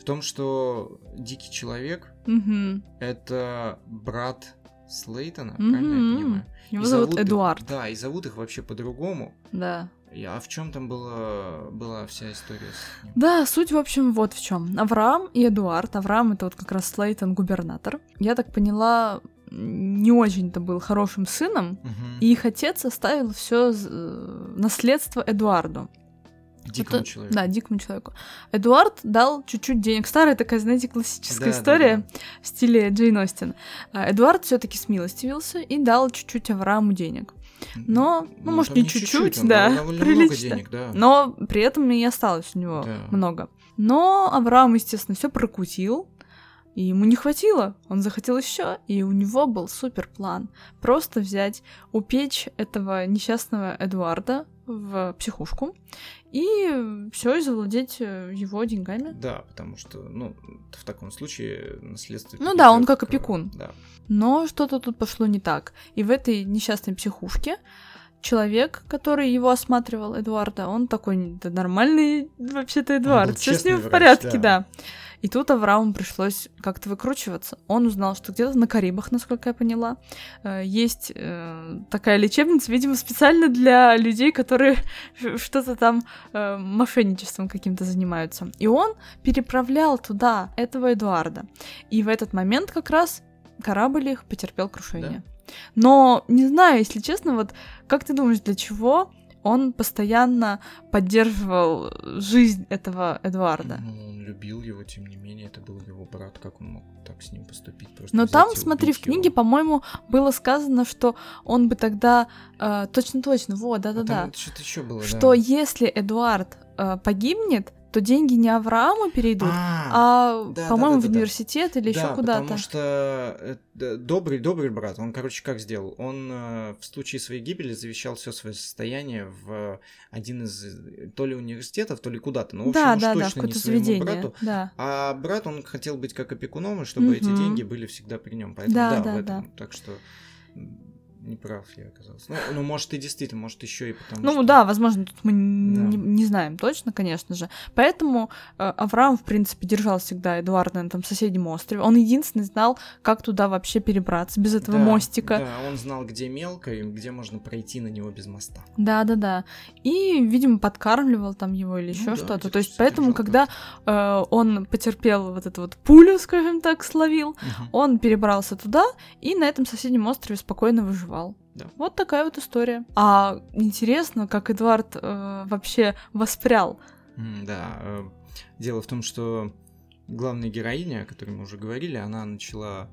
В том, что дикий человек Мгм. это брат Слейтона, правильно я понимаю? Его И зовут их- Эдуард. да, и зовут их вообще по-другому. Да. А в чем там была, была вся история с ним? Да, суть, в общем, вот в чем. Авраам и Эдуард. Авраам это вот как раз Слейтон, губернатор. Я так поняла, не очень-то был хорошим сыном, Мгм. и их отец оставил все наследство Эдуарду. Дикому Это- человеку. Да, дикому человеку. Эдуард дал чуть-чуть денег. Старая такая, знаете, классическая Да, да, история да. в стиле Джейн Остин. А, Эдуард все-таки смилостивился и дал чуть-чуть Аврааму денег. Но, ну, может, там не чуть-чуть, да, прилично. денег, да. Но при этом и осталось у него Да. много. Но Авраам, естественно, все прокутил, и ему не хватило. Он захотел еще, и у него был супер план. Просто взять, упечь этого несчастного Эдуарда в психушку и все, и завладеть э, его деньгами. Да, потому что, ну, в таком случае наследство... Ну да, он как опекун. Да. Но что-то тут пошло не так. И в этой несчастной психушке человек, который его осматривал, Эдуарда, он такой, да нормальный вообще-то Эдуард, все с ним в врач, порядке, да. да. И тут Аврааму пришлось как-то выкручиваться. Он узнал, что где-то на Карибах, насколько я поняла, э, есть э, такая лечебница, видимо, специально для людей, которые что-то там э, мошенничеством каким-то занимаются. И он переправлял туда этого Эдуарда. И в этот момент как раз корабль их потерпел крушение. Но не знаю, если честно, вот как ты думаешь, для чего он постоянно поддерживал жизнь этого Эдуарда? Ну, он любил его, тем не менее, это был его брат, как он мог так с ним поступить? Просто Но там, смотри, в книге, его? по-моему, было сказано, что он бы тогда э, точно-точно, вот, А да-да-да, там что-то еще было, что да. если Эдуард э, погибнет, то деньги не Аврааму перейдут, А, а, да, по-моему, да, да, в да. университет или еще да, куда-то. потому что э, добрый, добрый брат, он, короче, как сделал? Он э, в случае своей гибели завещал все свое состояние в один из то ли университетов, то ли куда-то. Ну, в общем, да, уж да, да, точно не какое-то своему заведение. брату. Да. А брат, он хотел быть как опекуном, и чтобы эти Мгм. деньги были всегда при нем. Поэтому Да, да, да, в этом. Так что не прав я оказался. Ну, ну, может, и действительно, может, еще и потому Ну что- да, возможно, тут мы Да. не, не знаем точно, конечно же. Поэтому э, Авраам, в принципе, держал всегда Эдуарда на этом соседнем острове. Он единственный знал, как туда вообще перебраться без этого Да, мостика. Да, он знал, где мелко и где можно пройти на него без моста. Да, да, да. И, видимо, подкармливал там его или еще Ну да, что-то. где-то То есть, поэтому, когда э, он потерпел вот эту вот пулю, скажем так, словил, Мгм. он перебрался туда и на этом соседнем острове спокойно выживал. Да. Вот такая вот история. А интересно, как Эдуард э, вообще воспрял Да, э, дело в том, что главная героиня, о которой мы уже говорили, она начала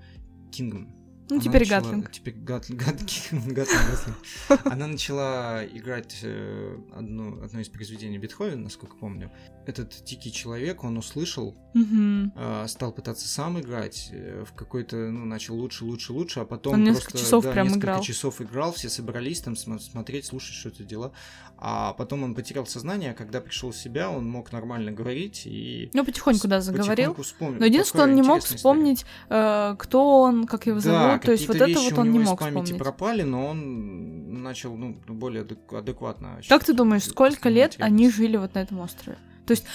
Кингом. Ну, теперь начала- Гатлинг. Теперь Гат- Гат- Гатлинг. Она начала играть э, одну, одно из произведений Бетховена, насколько помню. Этот дикий человек, он услышал, а, стал пытаться сам играть, э, в какой-то, ну, начал лучше, лучше, лучше, а потом Он несколько просто, часов да, прям несколько играл. часов играл, все собрались там см- смотреть, слушать, что это дела, а потом он потерял сознание, а когда пришел в себя, он мог нормально говорить и Ну, потихоньку, да, заговорил. потихоньку вспомнил. Но единственное, Такая он не мог вспомнить, э, кто он, как его Да, зовут. То есть вот это вот он не него из мог памяти вспомнить. пропали, но он начал, ну, более адек- адекватно. Как ты думаешь, сколько лет они жили вот на этом острове?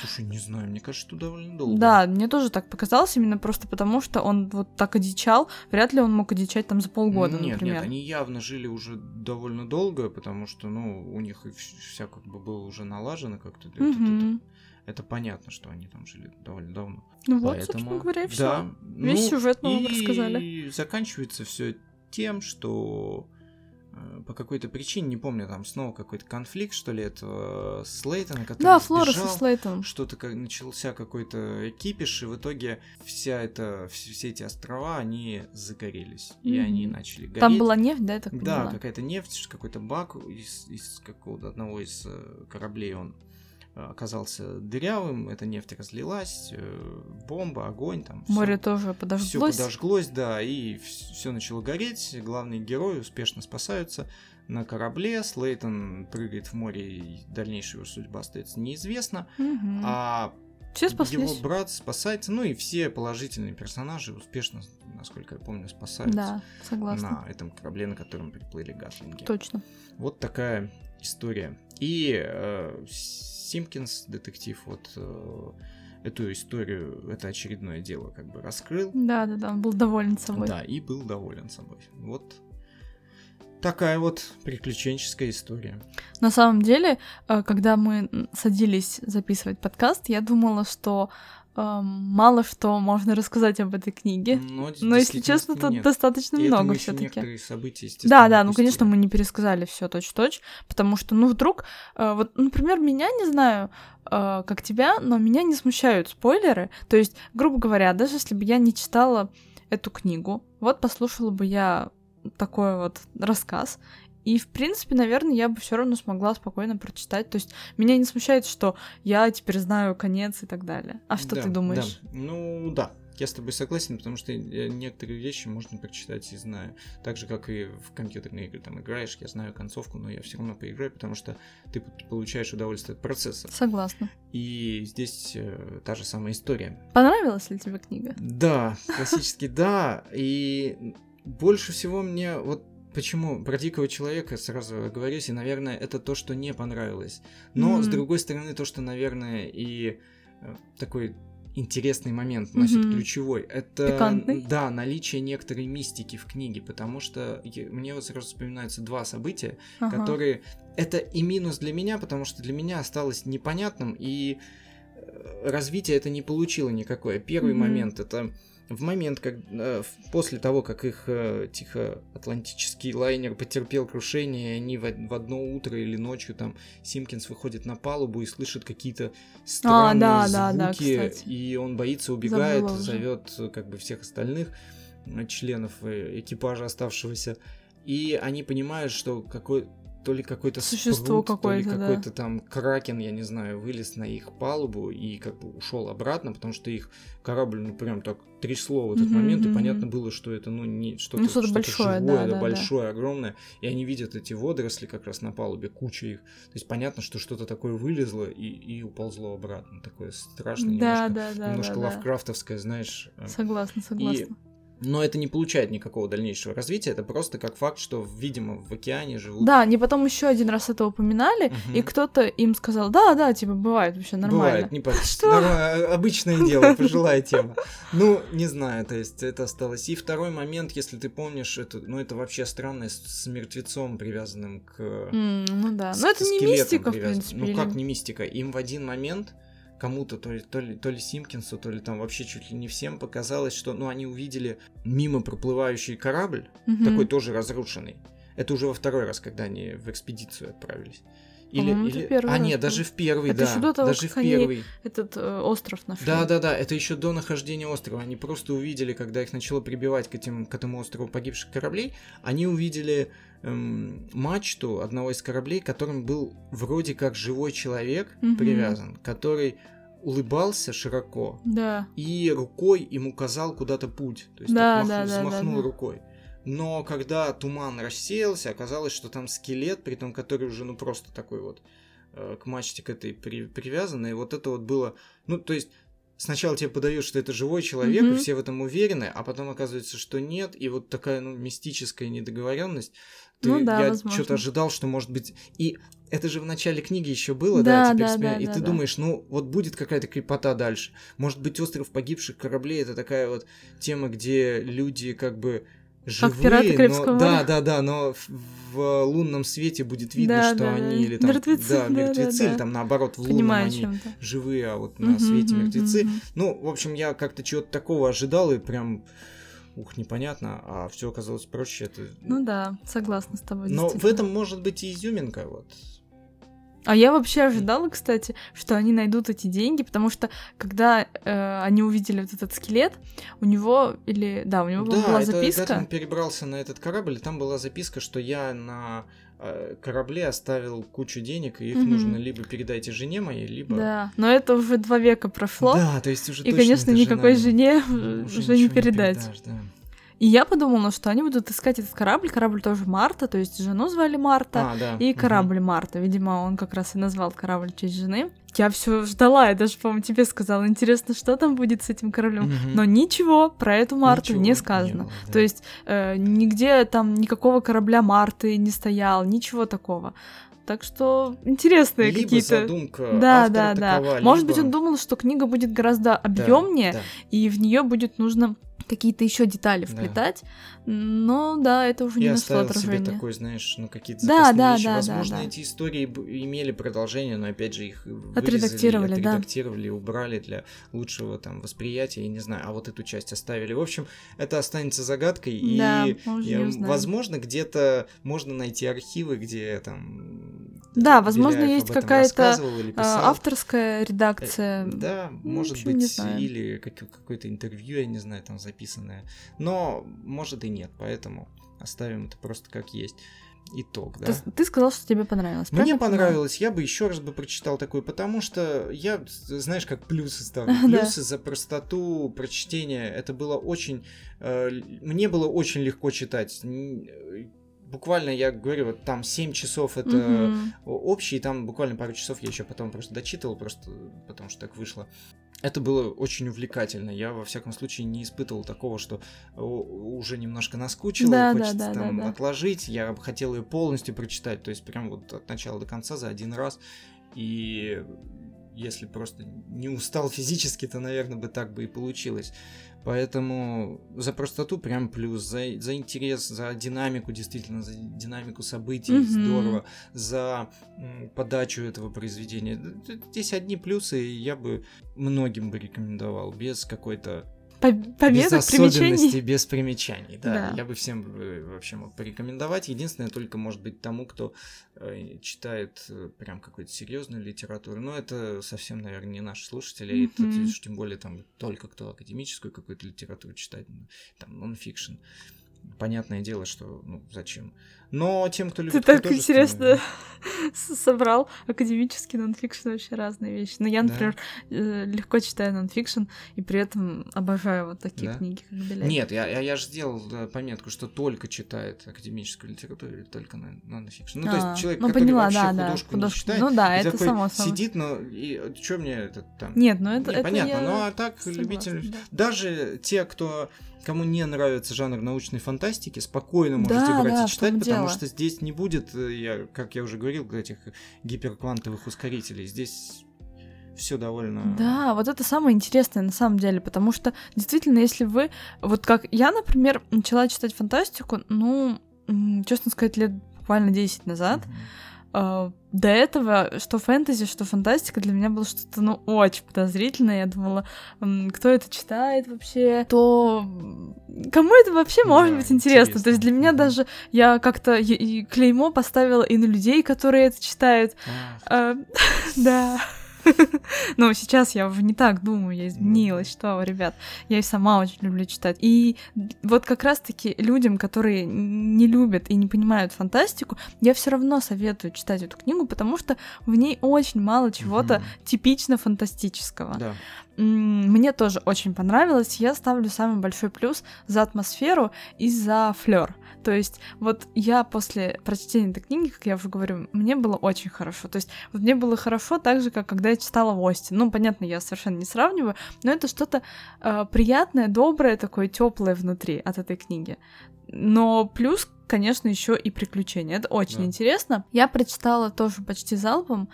Слушай, не знаю, мне кажется, что довольно долго. Да, мне тоже так показалось, именно просто потому, что он вот так одичал. Вряд ли он мог одичать там за полгода, нет, например. Нет, они явно жили уже довольно долго, потому что, ну, у них и вс- вся как бы было уже налажено как-то. Это- это- Мгм. Это понятно, что они там жили довольно давно. Ну вот, Поэтому, собственно говоря, и все. Да, Весь ну, сюжет мы вам и рассказали. заканчивается все тем, что э, по какой-то причине, не помню, там снова какой-то конфликт, что ли, этого Слейтона, который Да, Флорес и. Слейтон. что-то как начался какой-то кипиш, и в итоге вся вс- все эти острова, они загорелись. И Мгм. они начали гореть. Там была нефть, да, я так Да, поняла? какая-то нефть, какой-то бак из, из какого-то одного из э, кораблей он оказался дырявым, эта нефть разлилась, э, бомба, огонь там. всё. Море тоже Все подожглось. подожглось, да, и все начало гореть. Главные герои успешно спасаются на корабле. Слейтон прыгает в море, и дальнейшая его судьба остается неизвестна. Мгм. А Все его спаслись. брат спасается, ну и все положительные персонажи успешно, насколько я помню, спасаются Да, согласна. на этом корабле, на котором приплыли гатлинги. Точно. Вот такая история. И э, Симпкинс, детектив, вот э, эту историю, это очередное дело как бы раскрыл. Да, да, да, он был доволен собой. Да, и был доволен собой. Вот такая вот приключенческая история. На самом деле, э, когда мы садились записывать подкаст, я думала, что мало что можно рассказать об этой книге. Но, Но, если честно, тут нет. достаточно И много события, естественно, Да, да, ну конечно, мы не пересказали все точь-в-точь, потому что, ну, вдруг, э, вот, например, меня не знаю, э, как тебя, но меня не смущают спойлеры. То есть, грубо говоря, даже если бы я не читала эту книгу, вот послушала бы я такой вот рассказ. И, в принципе, наверное, я бы все равно смогла спокойно прочитать. То есть меня не смущает, что я теперь знаю конец и так далее. А что Да, ты думаешь? да. Ну да, я с тобой согласен, потому что э, некоторые вещи можно прочитать и знаю. Так же, как и в компьютерные игры там играешь, я знаю концовку, но я все равно поиграю, потому что ты получаешь удовольствие от процесса. Согласна. И здесь э, та же самая история. Понравилась ли тебе книга? Да, классически да. И больше всего мне вот Почему? Про дикого человека сразу оговорюсь, и, наверное, это то, что не понравилось. Но, с Мгм. другой стороны, то, что, наверное, и э, такой интересный момент носит Мгм. ключевой. Это, Пикантный? да, наличие некоторой мистики в книге, потому что я- мне вот сразу вспоминаются два события, Ага. которые... Это и минус для меня, потому что для меня осталось непонятным, и э, развитие это не получило никакое. Первый Мгм. момент это в момент, как, э, после того, как их э, тихоатлантический лайнер потерпел крушение, и они в, од- в одно утро или ночью там Симкинс выходит на палубу и слышит какие-то странные да, да, да, звуки, кстати. и он боится, убегает, зовет э, как бы всех остальных членов экипажа оставшегося, и они понимают, что какой то ли какой-то Существо спрут, то ли какое-то, да. какой-то там кракен, я не знаю, вылез на их палубу и как бы ушел обратно, потому что их корабль, ну прям так трясло в этот Мгм, момент, и понятно было, что это, ну, не что-то, Ну, что-то большое, живое, да, да, да. большое, огромное, и они видят эти водоросли как раз на палубе, куча их, то есть понятно, что что-то такое вылезло и, и уползло обратно, такое страшное, Да, немножко, да, да, немножко да, да. лавкрафтовское, знаешь, э, Согласна, согласна. Но это не получает никакого дальнейшего развития, это просто как факт, что, видимо, в океане живут Да, они потом еще один раз это упоминали, Мгм. и кто-то им сказал, да, да, типа бывает вообще нормально. Бывает, не. Что? Обычное дело, пожилая тема. Ну, не знаю, то есть это осталось. И второй момент, если ты помнишь, это, ну, это вообще странное с, мертвецом, привязанным к... Ну да, но это не мистика, в привязан. принципе. Ну, как не мистика? Им в один момент кому-то, то ли, то, ли, то ли Симкинсу, то ли там вообще чуть ли не всем показалось, что, ну, они увидели мимо проплывающий корабль, Мгм. такой тоже разрушенный. Это уже во второй раз, когда они в экспедицию отправились. Или, По-моему, или... первый А, нет, даже в первый, Это да. ещё до того, даже как в они первый. Этот э, остров нашли. Да, да, да, это еще до нахождения острова. Они просто увидели, когда их начало прибивать к, этим, к этому острову погибших кораблей, они увидели эм, мачту одного из кораблей, которым был вроде как живой человек Мгм. привязан, который улыбался широко Да. и рукой им указал куда-то путь. То есть Да, так да, махнул- да, да, взмахнул да. рукой. Но когда туман рассеялся, оказалось, что там скелет, при том, который уже ну просто такой вот э, к мачте к этой при- привязан, и вот это вот было, ну то есть сначала тебе подают, что это живой человек, Мгм. и все в этом уверены, а потом оказывается, что нет, и вот такая ну мистическая недоговоренность. Ты, Ну да, я что-то ожидал, что может быть и это же в начале книги еще было, да, Да, теперь да, вспоминаю. да, и да, ты да. думаешь, ну вот будет какая-то крепота дальше. Может быть, остров погибших кораблей это такая вот тема, где люди как бы живые, «Пираты Карибского но да, моря». да, да, но в, в лунном свете будет видно, Да, что да, они да. или там Мертвецы, да, мертвецы, да. или там наоборот в лунном Понимаю, о они живые, а вот на свете Мгм, мертвецы. мгм. Ну, в общем, я как-то чего-то такого ожидал и прям ух, непонятно, а все оказалось проще. Это... Ну да, согласна с тобой. Но в этом может быть и изюминка, вот. А я вообще ожидала, кстати, что они найдут эти деньги, потому что когда э, они увидели вот этот скелет, у него или да, у него Да, была это записка. когда он перебрался на этот корабль, там была записка, что я на э, корабле оставил кучу денег, и их Мгм. нужно либо передайте жене моей, либо... Да, но это уже два века прошло. Да, то есть уже И, конечно, никакой жена- жене уже не передать. передашь, да. И я подумала, что они будут искать этот корабль. Корабль тоже Марта, то есть жену звали Марта. А, да. И корабль Марта. Видимо, он как раз и назвал корабль в честь жены. Я все ждала, я даже, по-моему, тебе сказала, интересно, что там будет с этим кораблем. Мгм. Но ничего про эту Марту Ничего не сказано. было, да. То есть э, нигде там никакого корабля Марты не стоял, ничего такого. Так что интересные либо какие-то. задумка Да, да, да. такова, Может либо- быть, он думал, что книга будет гораздо Да, объемнее, да. и в нее будет нужно какие-то еще детали Да. вплетать. Но да, это уже не Я нашло оставил себе отражения. такой, знаешь, ну какие-то Да, да, вещи. да, да, Возможно, да. эти истории имели продолжение, но опять же их вырезали, Отредактировали, да. отредактировали, убрали для лучшего там восприятия, я не знаю, а вот эту часть оставили. В общем, это останется загадкой, Да, и не узнаем. возможно, где-то можно найти архивы, где там Да, возможно, Беляев есть об этом какая-то, А, авторская редакция. Э, Да, Ну, может общем, не быть, или как- какое-то интервью, я не знаю, там записанное. Но может и нет, поэтому оставим это просто как есть. Итог, да. Ты, ты сказал, что тебе понравилось. Мне понравилось, я бы еще раз бы прочитал такой, потому что я, знаешь, как плюсы ставлю. Плюсы за простоту прочтения. Это было очень... э, мне было очень легко читать. Буквально, я говорю, вот там 7 часов это о- общий, там буквально пару часов я еще потом просто дочитывал, просто потому что так вышло. Это было очень увлекательно. Я, во всяком случае, не испытывал такого, что уже немножко наскучило, Да, да, хочется да, там да, да. отложить. Я хотел ее полностью прочитать, то есть прям вот от начала до конца за один раз. И если просто не устал физически, то, наверное, бы так бы и получилось. Поэтому за простоту прям плюс, за, за интерес, за динамику, действительно, за динамику событий, Мгм. здорово, за м, подачу этого произведения. Здесь одни плюсы, и я бы многим бы рекомендовал, без какой-то По- без Пометок, особенностей, примечаний. без примечаний. Да, Да. я бы всем э, вообще мог порекомендовать. Единственное, только может быть тому, кто э, читает э, прям какую-то серьезную литературу. Но это совсем, наверное, не наши слушатели. И тут Мгм. уж тем более там только кто академическую какую-то литературу читает, там нон-фикшн. Понятное дело, что ну зачем. Но тем, кто Ты любит так художественную- интересно собрал академический нонфикшн вообще разные вещи. Но я, Да. например, э, легко читаю нонфикшн и при этом обожаю вот такие Да? книги, как Беляев. Нет, я, я, я же сделал да, пометку, что только читает академическую литературу или только нонфикшн. Ну, то А, есть человек, ну, который поняла, вообще да, да, художку художку. не читает, Ну да, это такой само собой. сидит, но и что мне это там? Нет, ну это, Не, это понятно, я ну а так согласна, любитель... да. Даже те, кто кому не нравится жанр научной фантастики, спокойно можете Да, брать да, и читать, том потому что здесь не будет, э, я, как я уже говорил, этих гиперквантовых ускорителей. Здесь все довольно... Да, вот это самое интересное на самом деле, потому что действительно, если вы, вот как я, например, начала читать фантастику, ну, честно сказать, лет буквально 10 назад, Мгм. Э, до этого, что фэнтези, что фантастика для меня было что-то, ну, очень подозрительное. Я думала, кто это читает вообще, то кому это вообще может Да, быть интересно? интересно. То есть для меня даже я как-то и- клеймо поставила и на людей, которые это читают. Ах, А, Да. Ну, сейчас я уже не так думаю, я изменилась, что, ребят, я и сама очень люблю читать. И вот как раз-таки людям, которые не любят и не понимают фантастику, я все равно советую читать эту книгу, потому что в ней очень мало чего-то типично фантастического. Да. Мне тоже очень понравилось. Я ставлю самый большой плюс за атмосферу и за флер. То есть вот я после прочтения этой книги, как я уже говорю, мне было очень хорошо. То есть вот мне было хорошо так же, как когда я читала Ости. Ну, понятно, я совершенно не сравниваю, но это что-то э, приятное, доброе, такое теплое внутри от этой книги. Но плюс, конечно, еще и приключения. Это очень Да. интересно. Я прочитала тоже почти залпом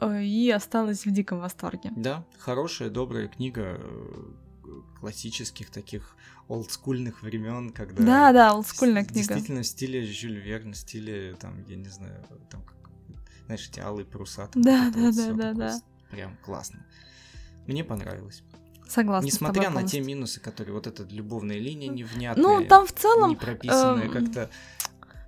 э, и осталась в диком восторге. Да, хорошая, добрая книга э, классических таких олдскульных времен, когда... Да, да, олдскульная с- книга. Действительно, в стиле Жюль Верн, в стиле, там, я не знаю, там, как, знаешь, эти алые паруса. там, Да, да, вот да, да, да. Прям классно. Мне понравилось. Согласна. Несмотря на те минусы, которые вот эта любовная линия невнятная, Ну, там в целом, не прописанная эм, как-то.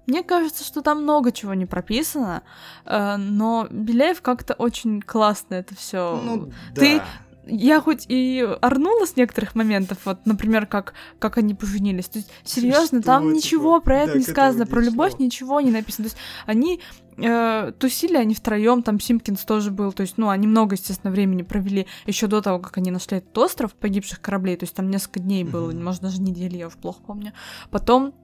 мне кажется, что там много чего не прописано, э, но Беляев как-то очень классно это все. Ну, ты- да. Я хоть и орнула с некоторых моментов, вот, например, как, как они поженились. То есть, серьезно, там типа, ничего про это да, не сказано, про любовь шло. ничего не написано. То есть, они э, тусили они втроем, там Симпкинс тоже был, то есть, ну, они много, естественно, времени провели еще до того, как они нашли этот остров погибших кораблей, то есть там несколько дней было, Мгм. может, даже недели, я уже плохо помню. Потом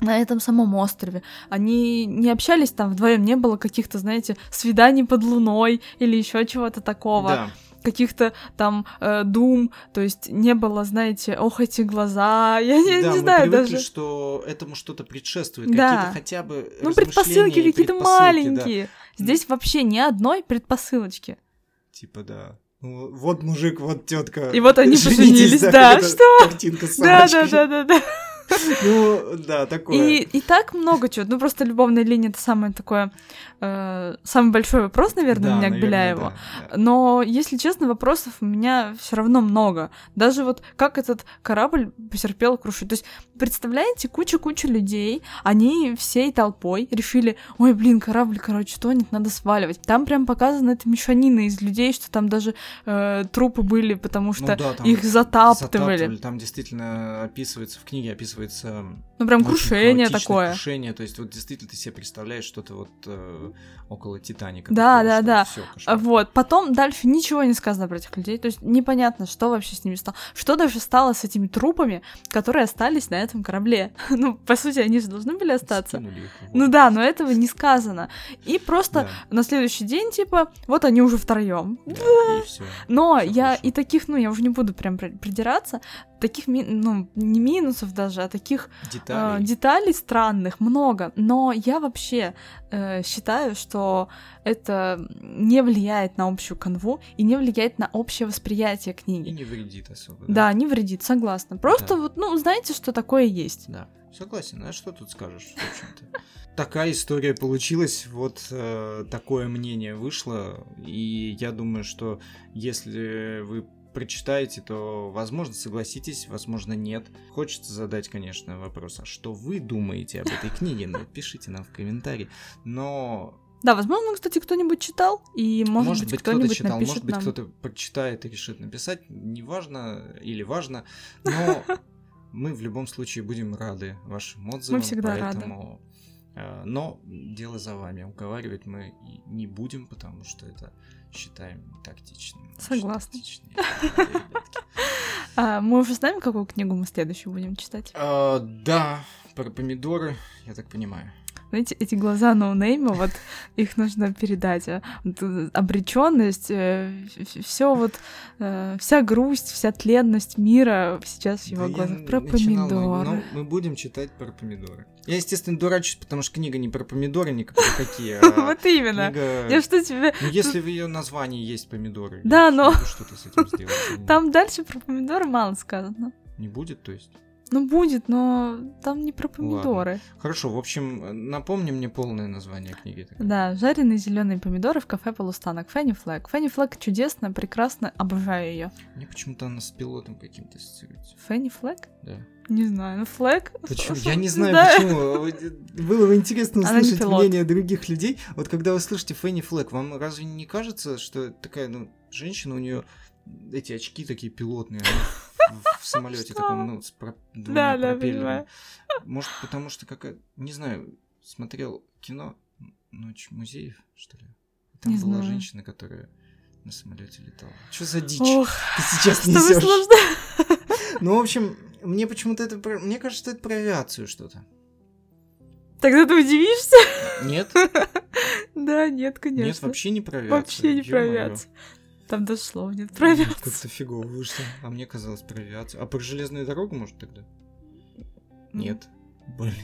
на этом самом острове. Они не общались там вдвоем, не было каких-то, знаете, свиданий под луной или еще чего-то такого Да. Каких-то там э, дум, то есть не было, знаете, ох, эти глаза, я не, да, не мы знаю привыкли, даже. что этому что-то предшествует, Да. какие-то хотя бы Ну, предпосылки какие-то предпосылки, да. маленькие. Здесь вообще ни одной предпосылочки. Типа, да. Ну, вот мужик, вот тетка. И вот они поженились, да, эта что? Картинка с Да, да, да, да, да. Ну, да, такое. И, и так много чего. Ну, просто любовная линия это самое такое, э, самый большой вопрос, наверное, Да, у меня к наверное, Беляеву. да, да. Но, если честно, вопросов у меня все равно много. Даже вот как этот корабль потерпел крушить. То есть, представляете, куча-куча людей, они всей толпой решили, ой, блин, корабль, короче, тонет, надо сваливать. Там прям показана эта мешанина из людей, что там даже э, трупы были, потому что Ну да, их затаптывали. Там действительно описывается, в книге описывается описывается Ну, прям крушение такое. Крушение, то есть вот действительно ты себе представляешь что-то вот э, около Титаника. Да, такого, да, что да. всё. Вот, потом дальше ничего не сказано про этих людей, то есть непонятно, что вообще с ними стало. Что даже стало с этими трупами, которые остались на этом корабле? Ну, по сути, они же должны были остаться. Их в Ну да, но этого не сказано. И просто Да, на следующий день, типа, вот они уже втроем. да, и всё. Но Всё я хорошо. и таких, ну, я уже не буду прям при- придираться, таких, ну, не минусов даже, а таких э, Детали. деталей странных много. Но я вообще э, считаю, что это не влияет на общую канву и не влияет на общее восприятие И книги. не вредит особо. Да, не вредит, согласна. Просто Да. вот, ну, знаете, что такое есть. Да, согласен. А что тут скажешь, в общем-то? Такая история получилась, вот э, такое мнение вышло, и я думаю, что если вы прочитаете, то, возможно, согласитесь, возможно, нет. Хочется задать, конечно, вопрос, а что вы думаете об этой книге? Ну, пишите нам в комментарии. Но, Да, возможно, кстати, кто-нибудь читал, и может, может, быть, кто-нибудь читал, напишет может быть, нам. кто-то прочитает и решит написать, неважно или важно, но мы в любом случае будем рады вашим отзывам. всегда рады. поэтому, э, Но дело за вами. Уговаривать мы не будем, потому что это считаем тактичным. Согласна. А, мы уже знаем, какую книгу мы следующую будем читать. А, Да, про помидоры, я так понимаю. Знаете, эти глаза ноунейма, вот их нужно передать. а. Вот, э, Обреченность, все вот, э, вся грусть, вся тленность мира сейчас в его Да глазах. Про начинал, помидоры. но мы будем читать про помидоры. Я, естественно, дурачусь, потому что книга не про помидоры, не про какие, а Вот именно. Я что тебе... Ну, если в ее названии есть помидоры, Да, но- могу что-то с этим не- Там дальше про помидоры мало сказано. Не будет, то есть? Ну, будет, но там не про помидоры. Хорошо, в общем, напомни мне полное название книги. тогда. Да, жареные зеленые помидоры в кафе полустанок. Фенни Флэг. Фенни Флэг чудесно, прекрасно, обожаю ее. Мне почему-то она с пилотом каким-то ассоциируется. Фенни Флэг? Да. Не знаю, ну Флэг. Почему? Я не знаю, Да. почему. Было бы интересно услышать мнение других людей. Вот когда вы слышите Фенни Флэк, вам разве не кажется, что такая, ну, женщина, у нее эти очки такие пилотные, в- самолете Что? таком, ну, с про- двумя Да, да, пропеллерами. понимаю. Может, потому что какая, не знаю, смотрел кино Ночь музеев, что ли? Там Не была знаю. женщина, которая на самолете летала. Что за дичь? Ох, Ты сейчас несешь. Ну, в общем, мне почему-то это... Мне кажется, это про авиацию что-то. Тогда ты удивишься? Нет? Да, нет, конечно. Нет, вообще не про авиацию. Вообще не про авиацию. Там слова нет про М, авиацию. Как-то фигово вышло. А мне казалось про авиацию. А про железную дорогу, может, тогда? Нет. Блин.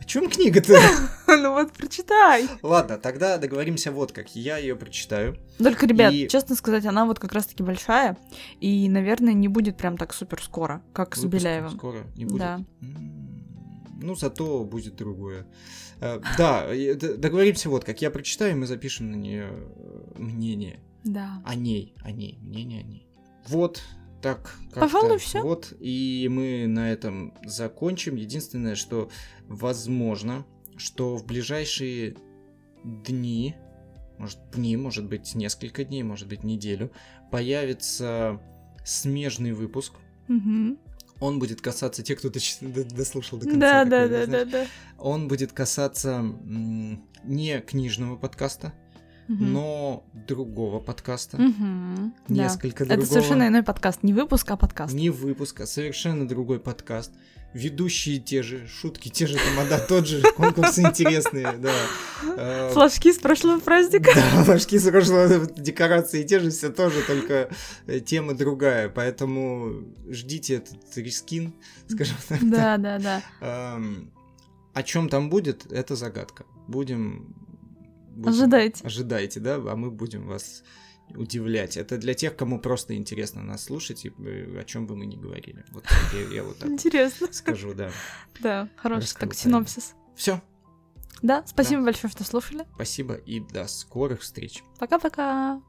О чем книга-то? Ну вот, прочитай. Ладно, тогда договоримся вот как. Я ее прочитаю. Только, ребят, И- честно сказать, она вот как раз-таки большая, и, наверное, не будет прям так супер скоро, как с Выпуска Беляевым. Скоро не будет. Да. Ну, зато будет другое. Э, Да, договоримся вот как. Я прочитаю, и мы запишем на нее мнение. Да. О ней, о ней, мнение о ней. Вот, так. как-то Пожалуй, всё. Вот, и мы на этом закончим. Единственное, что возможно, что в ближайшие дни, может дни, может быть несколько дней, может быть неделю, появится смежный выпуск. Мгм. Он будет касаться тех, кто дослушал до конца. Да, такой, да, да, да, да. Он будет касаться не книжного подкаста, Мгм. но другого подкаста. Да. Несколько Это другого. совершенно иной подкаст. Не выпуск, а подкаст. Не выпуск, а совершенно другой подкаст. Ведущие те же, шутки те же, тамада тот же, конкурсы интересные, да. Э, Флажки с прошлого праздника. Да, флажки с прошлого, декорации те же, все тоже, только э, тема другая. Поэтому ждите этот рискин, скажем так. Да, да, да. Эм, О чем там будет, это загадка. Будем... будем- Ожидайте. Ожидайте, да, а мы будем вас удивлять. Это для тех, кому просто интересно нас слушать, и э, о чем бы мы ни говорили. Вот я, я вот так Интересно. скажу, да. Да, хороший так синопсис. Все, Да, спасибо большое, что слушали. спасибо и до скорых встреч. Пока-пока.